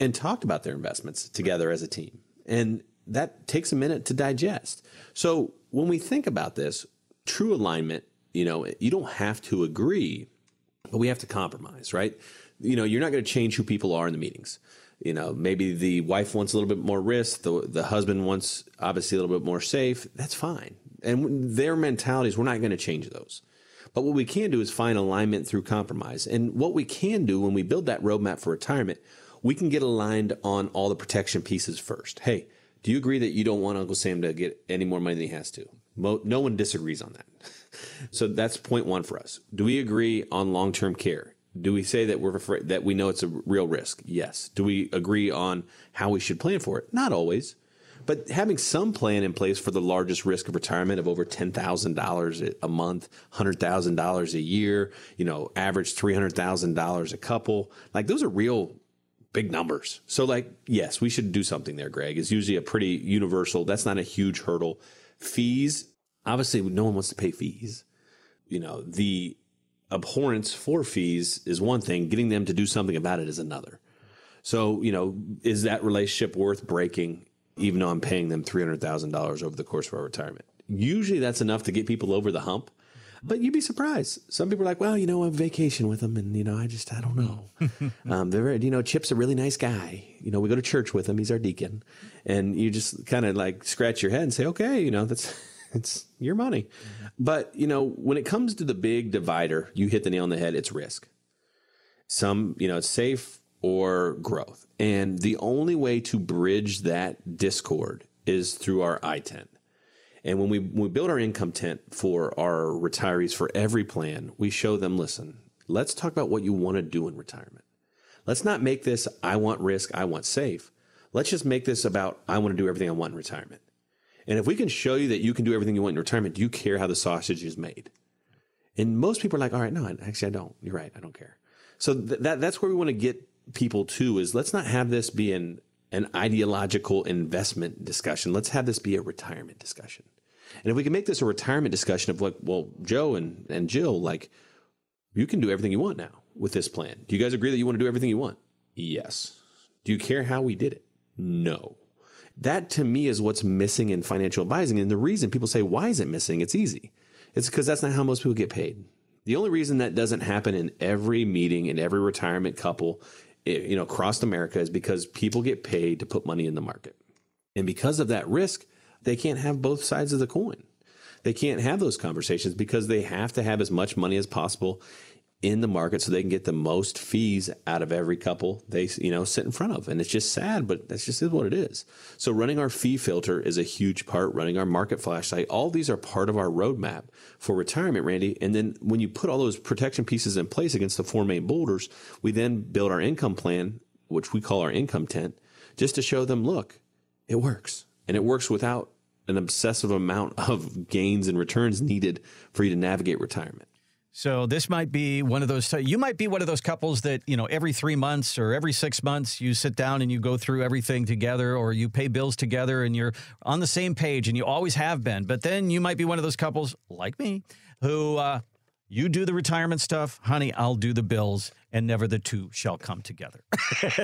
and talked about their investments together as a team. And that takes a minute to digest. So when we think about this, true alignment, you know, you don't have to agree, but we have to compromise, right? You know, you're not going to change who people are in the meetings. You know, maybe the wife wants a little bit more risk, the the husband wants obviously a little bit more safe. That's fine. And their mentalities, we're not going to change those. But what we can do is find alignment through compromise. And what we can do when we build that roadmap for retirement, we can get aligned on all the protection pieces first. Hey, do you agree that you don't want Uncle Sam to get any more money than he has to? No one disagrees on that. <laughs> So that's point one for us. Do we agree on long term care? Do we say that we're afraid, that we know it's a real risk? Yes. Do we agree on how we should plan for it? Not always. But having some plan in place for the largest risk of retirement of over $10,000 a month, $100,000 a year, you know, average $300,000 a couple, like those are real big numbers. So, like, yes, we should do something there, Greg. It's usually a pretty universal, that's not a huge hurdle. Fees, obviously, no one wants to pay fees. You know, the abhorrence for fees is one thing, getting them to do something about it is another. So, you know, is that relationship worth breaking, even though I'm paying them $300,000 over the course of our retirement? Usually that's enough to get people over the hump. But you'd be surprised. Some people are like, well, you know, I'm vacation with them, and you know, I just I don't know. <laughs> um, they're you know, Chip's a really nice guy. You know, we go to church with him. He's our deacon, and you just kind of like scratch your head and say, okay, you know, that's <laughs> it's your money. But you know, when it comes to the big divider, you hit the nail on the head. It's risk. Some, you know, it's safe or growth, and the only way to bridge that discord is through our I-10. And when we, when we build our income tent for our retirees for every plan, we show them, listen, let's talk about what you want to do in retirement. Let's not make this, I want risk, I want safe. Let's just make this about, I want to do everything I want in retirement. And if we can show you that you can do everything you want in retirement, do you care how the sausage is made? And most people are like, all right, no, actually, I don't. You're right. I don't care. So th- that, that's where we want to get people too is let's not have this be an, an ideological investment discussion. Let's have this be a retirement discussion. And if we can make this a retirement discussion of like, well, Joe and, and Jill, like, you can do everything you want now with this plan. Do you guys agree that you want to do everything you want? Yes. Do you care how we did it? No. That to me is what's missing in financial advising. And the reason people say, why is it missing? It's easy. It's because that's not how most people get paid. The only reason that doesn't happen in every meeting in every retirement couple, you know, across America is because people get paid to put money in the market. And because of that risk, they can't have both sides of the coin. They can't have those conversations because they have to have as much money as possible in the market so they can get the most fees out of every couple they you know sit in front of. And it's just sad but that's just what it is. So running our fee filter is a huge part running our market flashlight. All these are part of our roadmap for retirement randy. And then when you put all those protection pieces in place against the four main boulders we then build our income plan which we call our income tent just to show them look it works. And it works without an obsessive amount of gains and returns needed for you to navigate retirement so this might be one of those. You might be one of those couples that you know every three months or every six months you sit down and you go through everything together, or you pay bills together, and you're on the same page, and you always have been. But then you might be one of those couples like me who uh, you do the retirement stuff, honey, I'll do the bills, and never the two shall come together.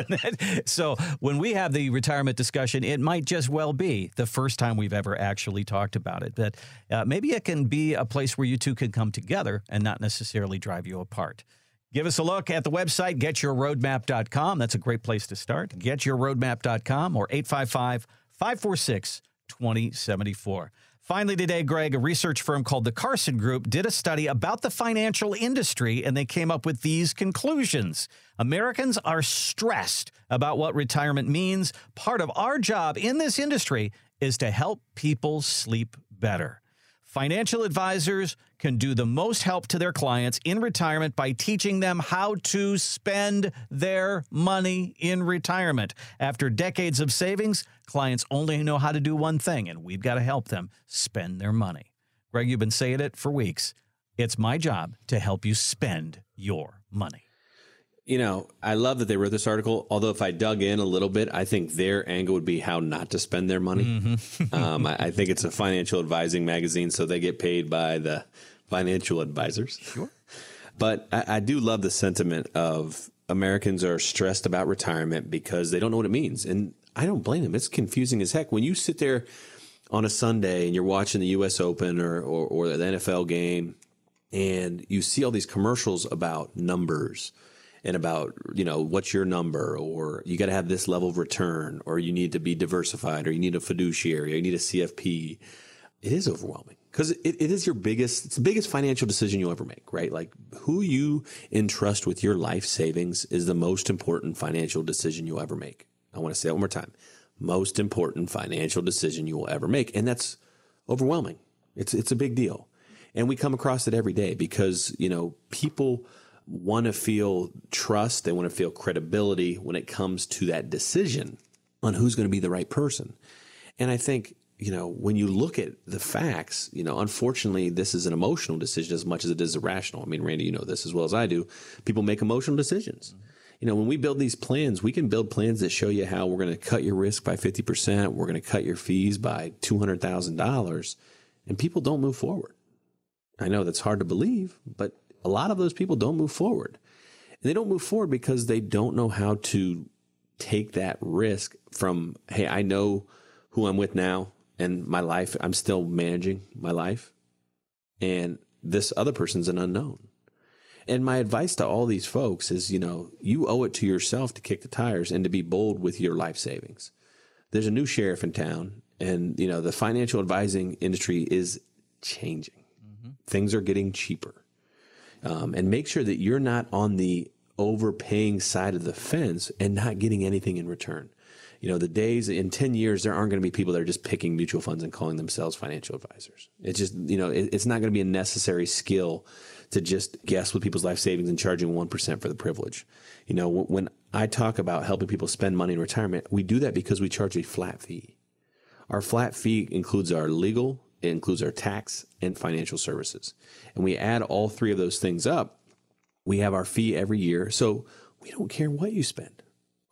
<laughs> so when we have the retirement discussion, it might just well be the first time we've ever actually talked about it. But uh, maybe it can be a place where you two can come together and not necessarily drive you apart. Give us a look at the website, getyourroadmap.com. That's a great place to start. Getyourroadmap.com or 855 546 2074. Finally, today, Greg, a research firm called the Carson Group did a study about the financial industry and they came up with these conclusions. Americans are stressed about what retirement means. Part of our job in this industry is to help people sleep better. Financial advisors can do the most help to their clients in retirement by teaching them how to spend their money in retirement. After decades of savings, clients only know how to do one thing, and we've got to help them spend their money. Greg, you've been saying it for weeks. It's my job to help you spend your money you know, I love that they wrote this article. Although, if I dug in a little bit, I think their angle would be how not to spend their money. Mm-hmm. <laughs> um, I, I, think it's a financial advising magazine, so they get paid by the financial advisors. Sure. <laughs> But I, I do love the sentiment of Americans are stressed about retirement because they don't know what it means. And I don't blame them. It's confusing as heck. When you sit there on a Sunday and you're watching the U.S. Open or, or, or the NFL game and you see all these commercials about numbers – and about you know what's your number or you got to have this level of return or you need to be diversified or you need a fiduciary or you need a cfp it is overwhelming because it, it is your biggest it's the biggest financial decision you'll ever make right? Like who you entrust with your life savings is the most important financial decision you'll ever make. I want to say that one more time. Most important financial decision you will ever make and that's overwhelming. It's it's a big deal. And we come across it every day because you know people want to feel trust, they want to feel credibility when it comes to that decision on who's going to be the right person. And I think, you know, when you look at the facts, you know, unfortunately, this is an emotional decision as much as it is a rational. I mean, Randy, you know this as well as I do. People make emotional decisions. You know, when we build these plans, we can build plans that show you how we're going to cut your risk by 50%, we're going to cut your fees by $200,000, and people don't move forward. I know that's hard to believe, but a lot of those people don't move forward. And they don't move forward because they don't know how to take that risk from, hey, I know who I'm with now and my life, I'm still managing my life. And this other person's an unknown. And my advice to all these folks is, you know, you owe it to yourself to kick the tires and to be bold with your life savings. There's a new sheriff in town, and, you know, the financial advising industry is changing. Mm-hmm. Things are getting cheaper um, and make sure that you're not on the overpaying side of the fence and not getting anything in return. You know, the days in 10 years, there aren't going to be people that are just picking mutual funds and calling themselves financial advisors. It's just, you know, it, it's not going to be a necessary skill to just guess with people's life savings and charging 1% for the privilege. You know, when I talk about helping people spend money in retirement, we do that because we charge a flat fee. Our flat fee includes our legal, it includes our tax and financial services. And we add all three of those things up. We have our fee every year. So we don't care what you spend.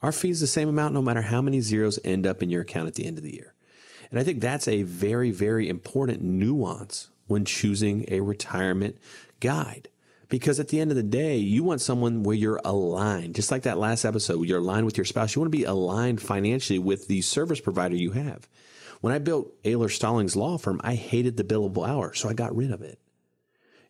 Our fee is the same amount no matter how many zeros end up in your account at the end of the year. And I think that's a very, very important nuance when choosing a retirement guide. Because at the end of the day, you want someone where you're aligned, just like that last episode, you're aligned with your spouse. You want to be aligned financially with the service provider you have. When I built Aylor Stallings Law Firm, I hated the billable hour, so I got rid of it.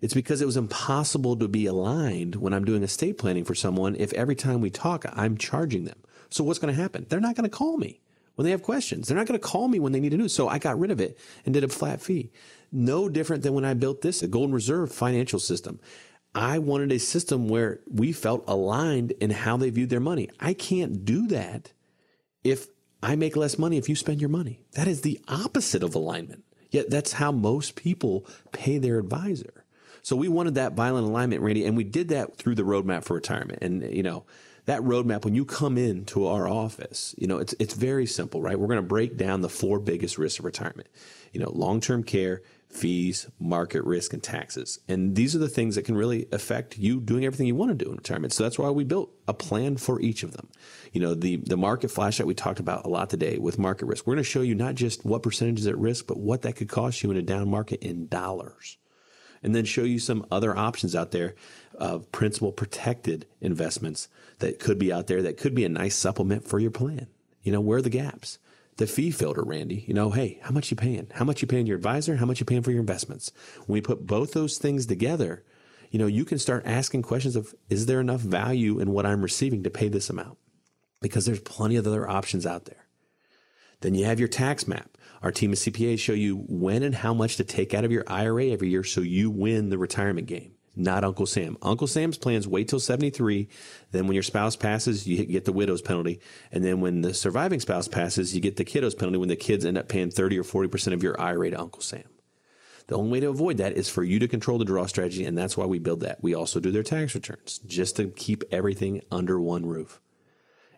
It's because it was impossible to be aligned when I'm doing estate planning for someone if every time we talk, I'm charging them. So what's going to happen? They're not going to call me when they have questions. They're not going to call me when they need to know. So I got rid of it and did a flat fee. No different than when I built this, a Golden Reserve financial system. I wanted a system where we felt aligned in how they viewed their money. I can't do that if I make less money if you spend your money. That is the opposite of alignment. Yet that's how most people pay their advisor. So we wanted that violent alignment, Randy, and we did that through the roadmap for retirement. And, you know, that roadmap, when you come into our office, you know, it's, it's very simple, right? We're going to break down the four biggest risks of retirement, you know, long-term care, fees, market risk, and taxes. And these are the things that can really affect you doing everything you want to do in retirement. So that's why we built a plan for each of them. You know, the, the market flash that we talked about a lot today with market risk, we're going to show you not just what percentage is at risk, but what that could cost you in a down market in dollars. And then show you some other options out there of principal protected investments that could be out there that could be a nice supplement for your plan. You know, where are the gaps? The fee filter, Randy. You know, hey, how much you paying? How much you paying your advisor? How much you paying for your investments? When we put both those things together, you know, you can start asking questions of, is there enough value in what I'm receiving to pay this amount? Because there's plenty of other options out there. Then you have your tax map. Our team of CPAs show you when and how much to take out of your IRA every year so you win the retirement game not Uncle Sam. Uncle Sam's plans wait till 73. Then when your spouse passes, you get the widow's penalty. And then when the surviving spouse passes, you get the kiddo's penalty when the kids end up paying 30 or 40% of your IRA to Uncle Sam. The only way to avoid that is for you to control the draw strategy. And that's why we build that. We also do their tax returns just to keep everything under one roof.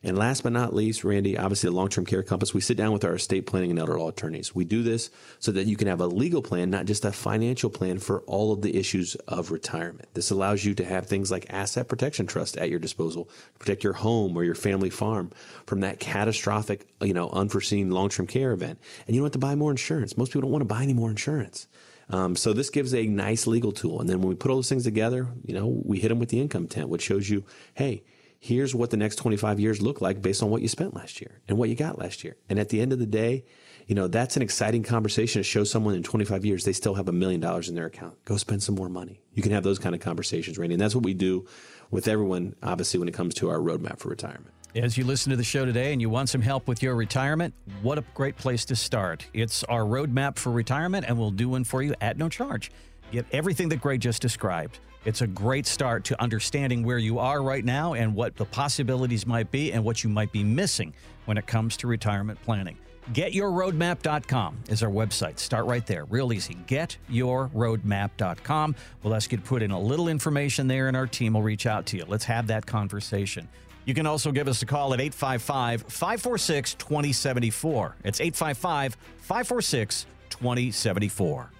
And last but not least, Randy, obviously the long-term care compass, we sit down with our estate planning and elder law attorneys. We do this so that you can have a legal plan, not just a financial plan for all of the issues of retirement. This allows you to have things like asset protection trust at your disposal to protect your home or your family farm from that catastrophic, you know, unforeseen long-term care event. And you don't have to buy more insurance. Most people don't want to buy any more insurance. Um, so this gives a nice legal tool. And then when we put all those things together, you know, we hit them with the income tent, which shows you, hey, here's what the next 25 years look like based on what you spent last year and what you got last year. And at the end of the day, you know, that's an exciting conversation to show someone in 25 years they still have a million dollars in their account. Go spend some more money. You can have those kind of conversations, Randy. And that's what we do with everyone, obviously, when it comes to our roadmap for retirement. As you listen to the show today and you want some help with your retirement, what a great place to start. It's our roadmap for retirement, and we'll do one for you at no charge. Get everything that Greg just described. It's a great start to understanding where you are right now and what the possibilities might be and what you might be missing when it comes to retirement planning. GetYourRoadmap.com is our website. Start right there. Real easy. GetYourRoadmap.com. We'll ask you to put in a little information there, and our team will reach out to you. Let's have that conversation. You can also give us a call at 855 546 2074. It's 855 546 2074.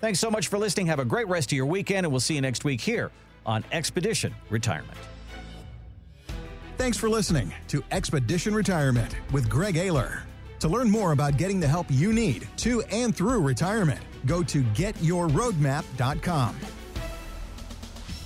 Thanks so much for listening. Have a great rest of your weekend, and we'll see you next week here on Expedition Retirement. Thanks for listening to Expedition Retirement with Greg Aylor. To learn more about getting the help you need to and through retirement, go to getyourroadmap.com.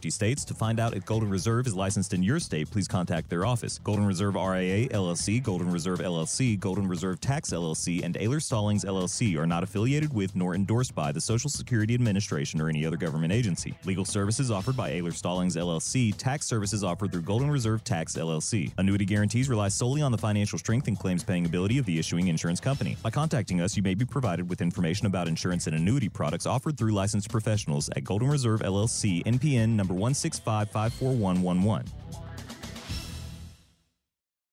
50 states. To find out if Golden Reserve is licensed in your state, please contact their office. Golden Reserve RIA LLC, Golden Reserve LLC, Golden Reserve Tax LLC, and Aylor Stallings LLC are not affiliated with nor endorsed by the Social Security Administration or any other government agency. Legal services offered by Aylor Stallings LLC, tax services offered through Golden Reserve Tax LLC. Annuity guarantees rely solely on the financial strength and claims paying ability of the issuing insurance company. By contacting us, you may be provided with information about insurance and annuity products offered through licensed professionals at Golden Reserve LLC, NPN number 165541111.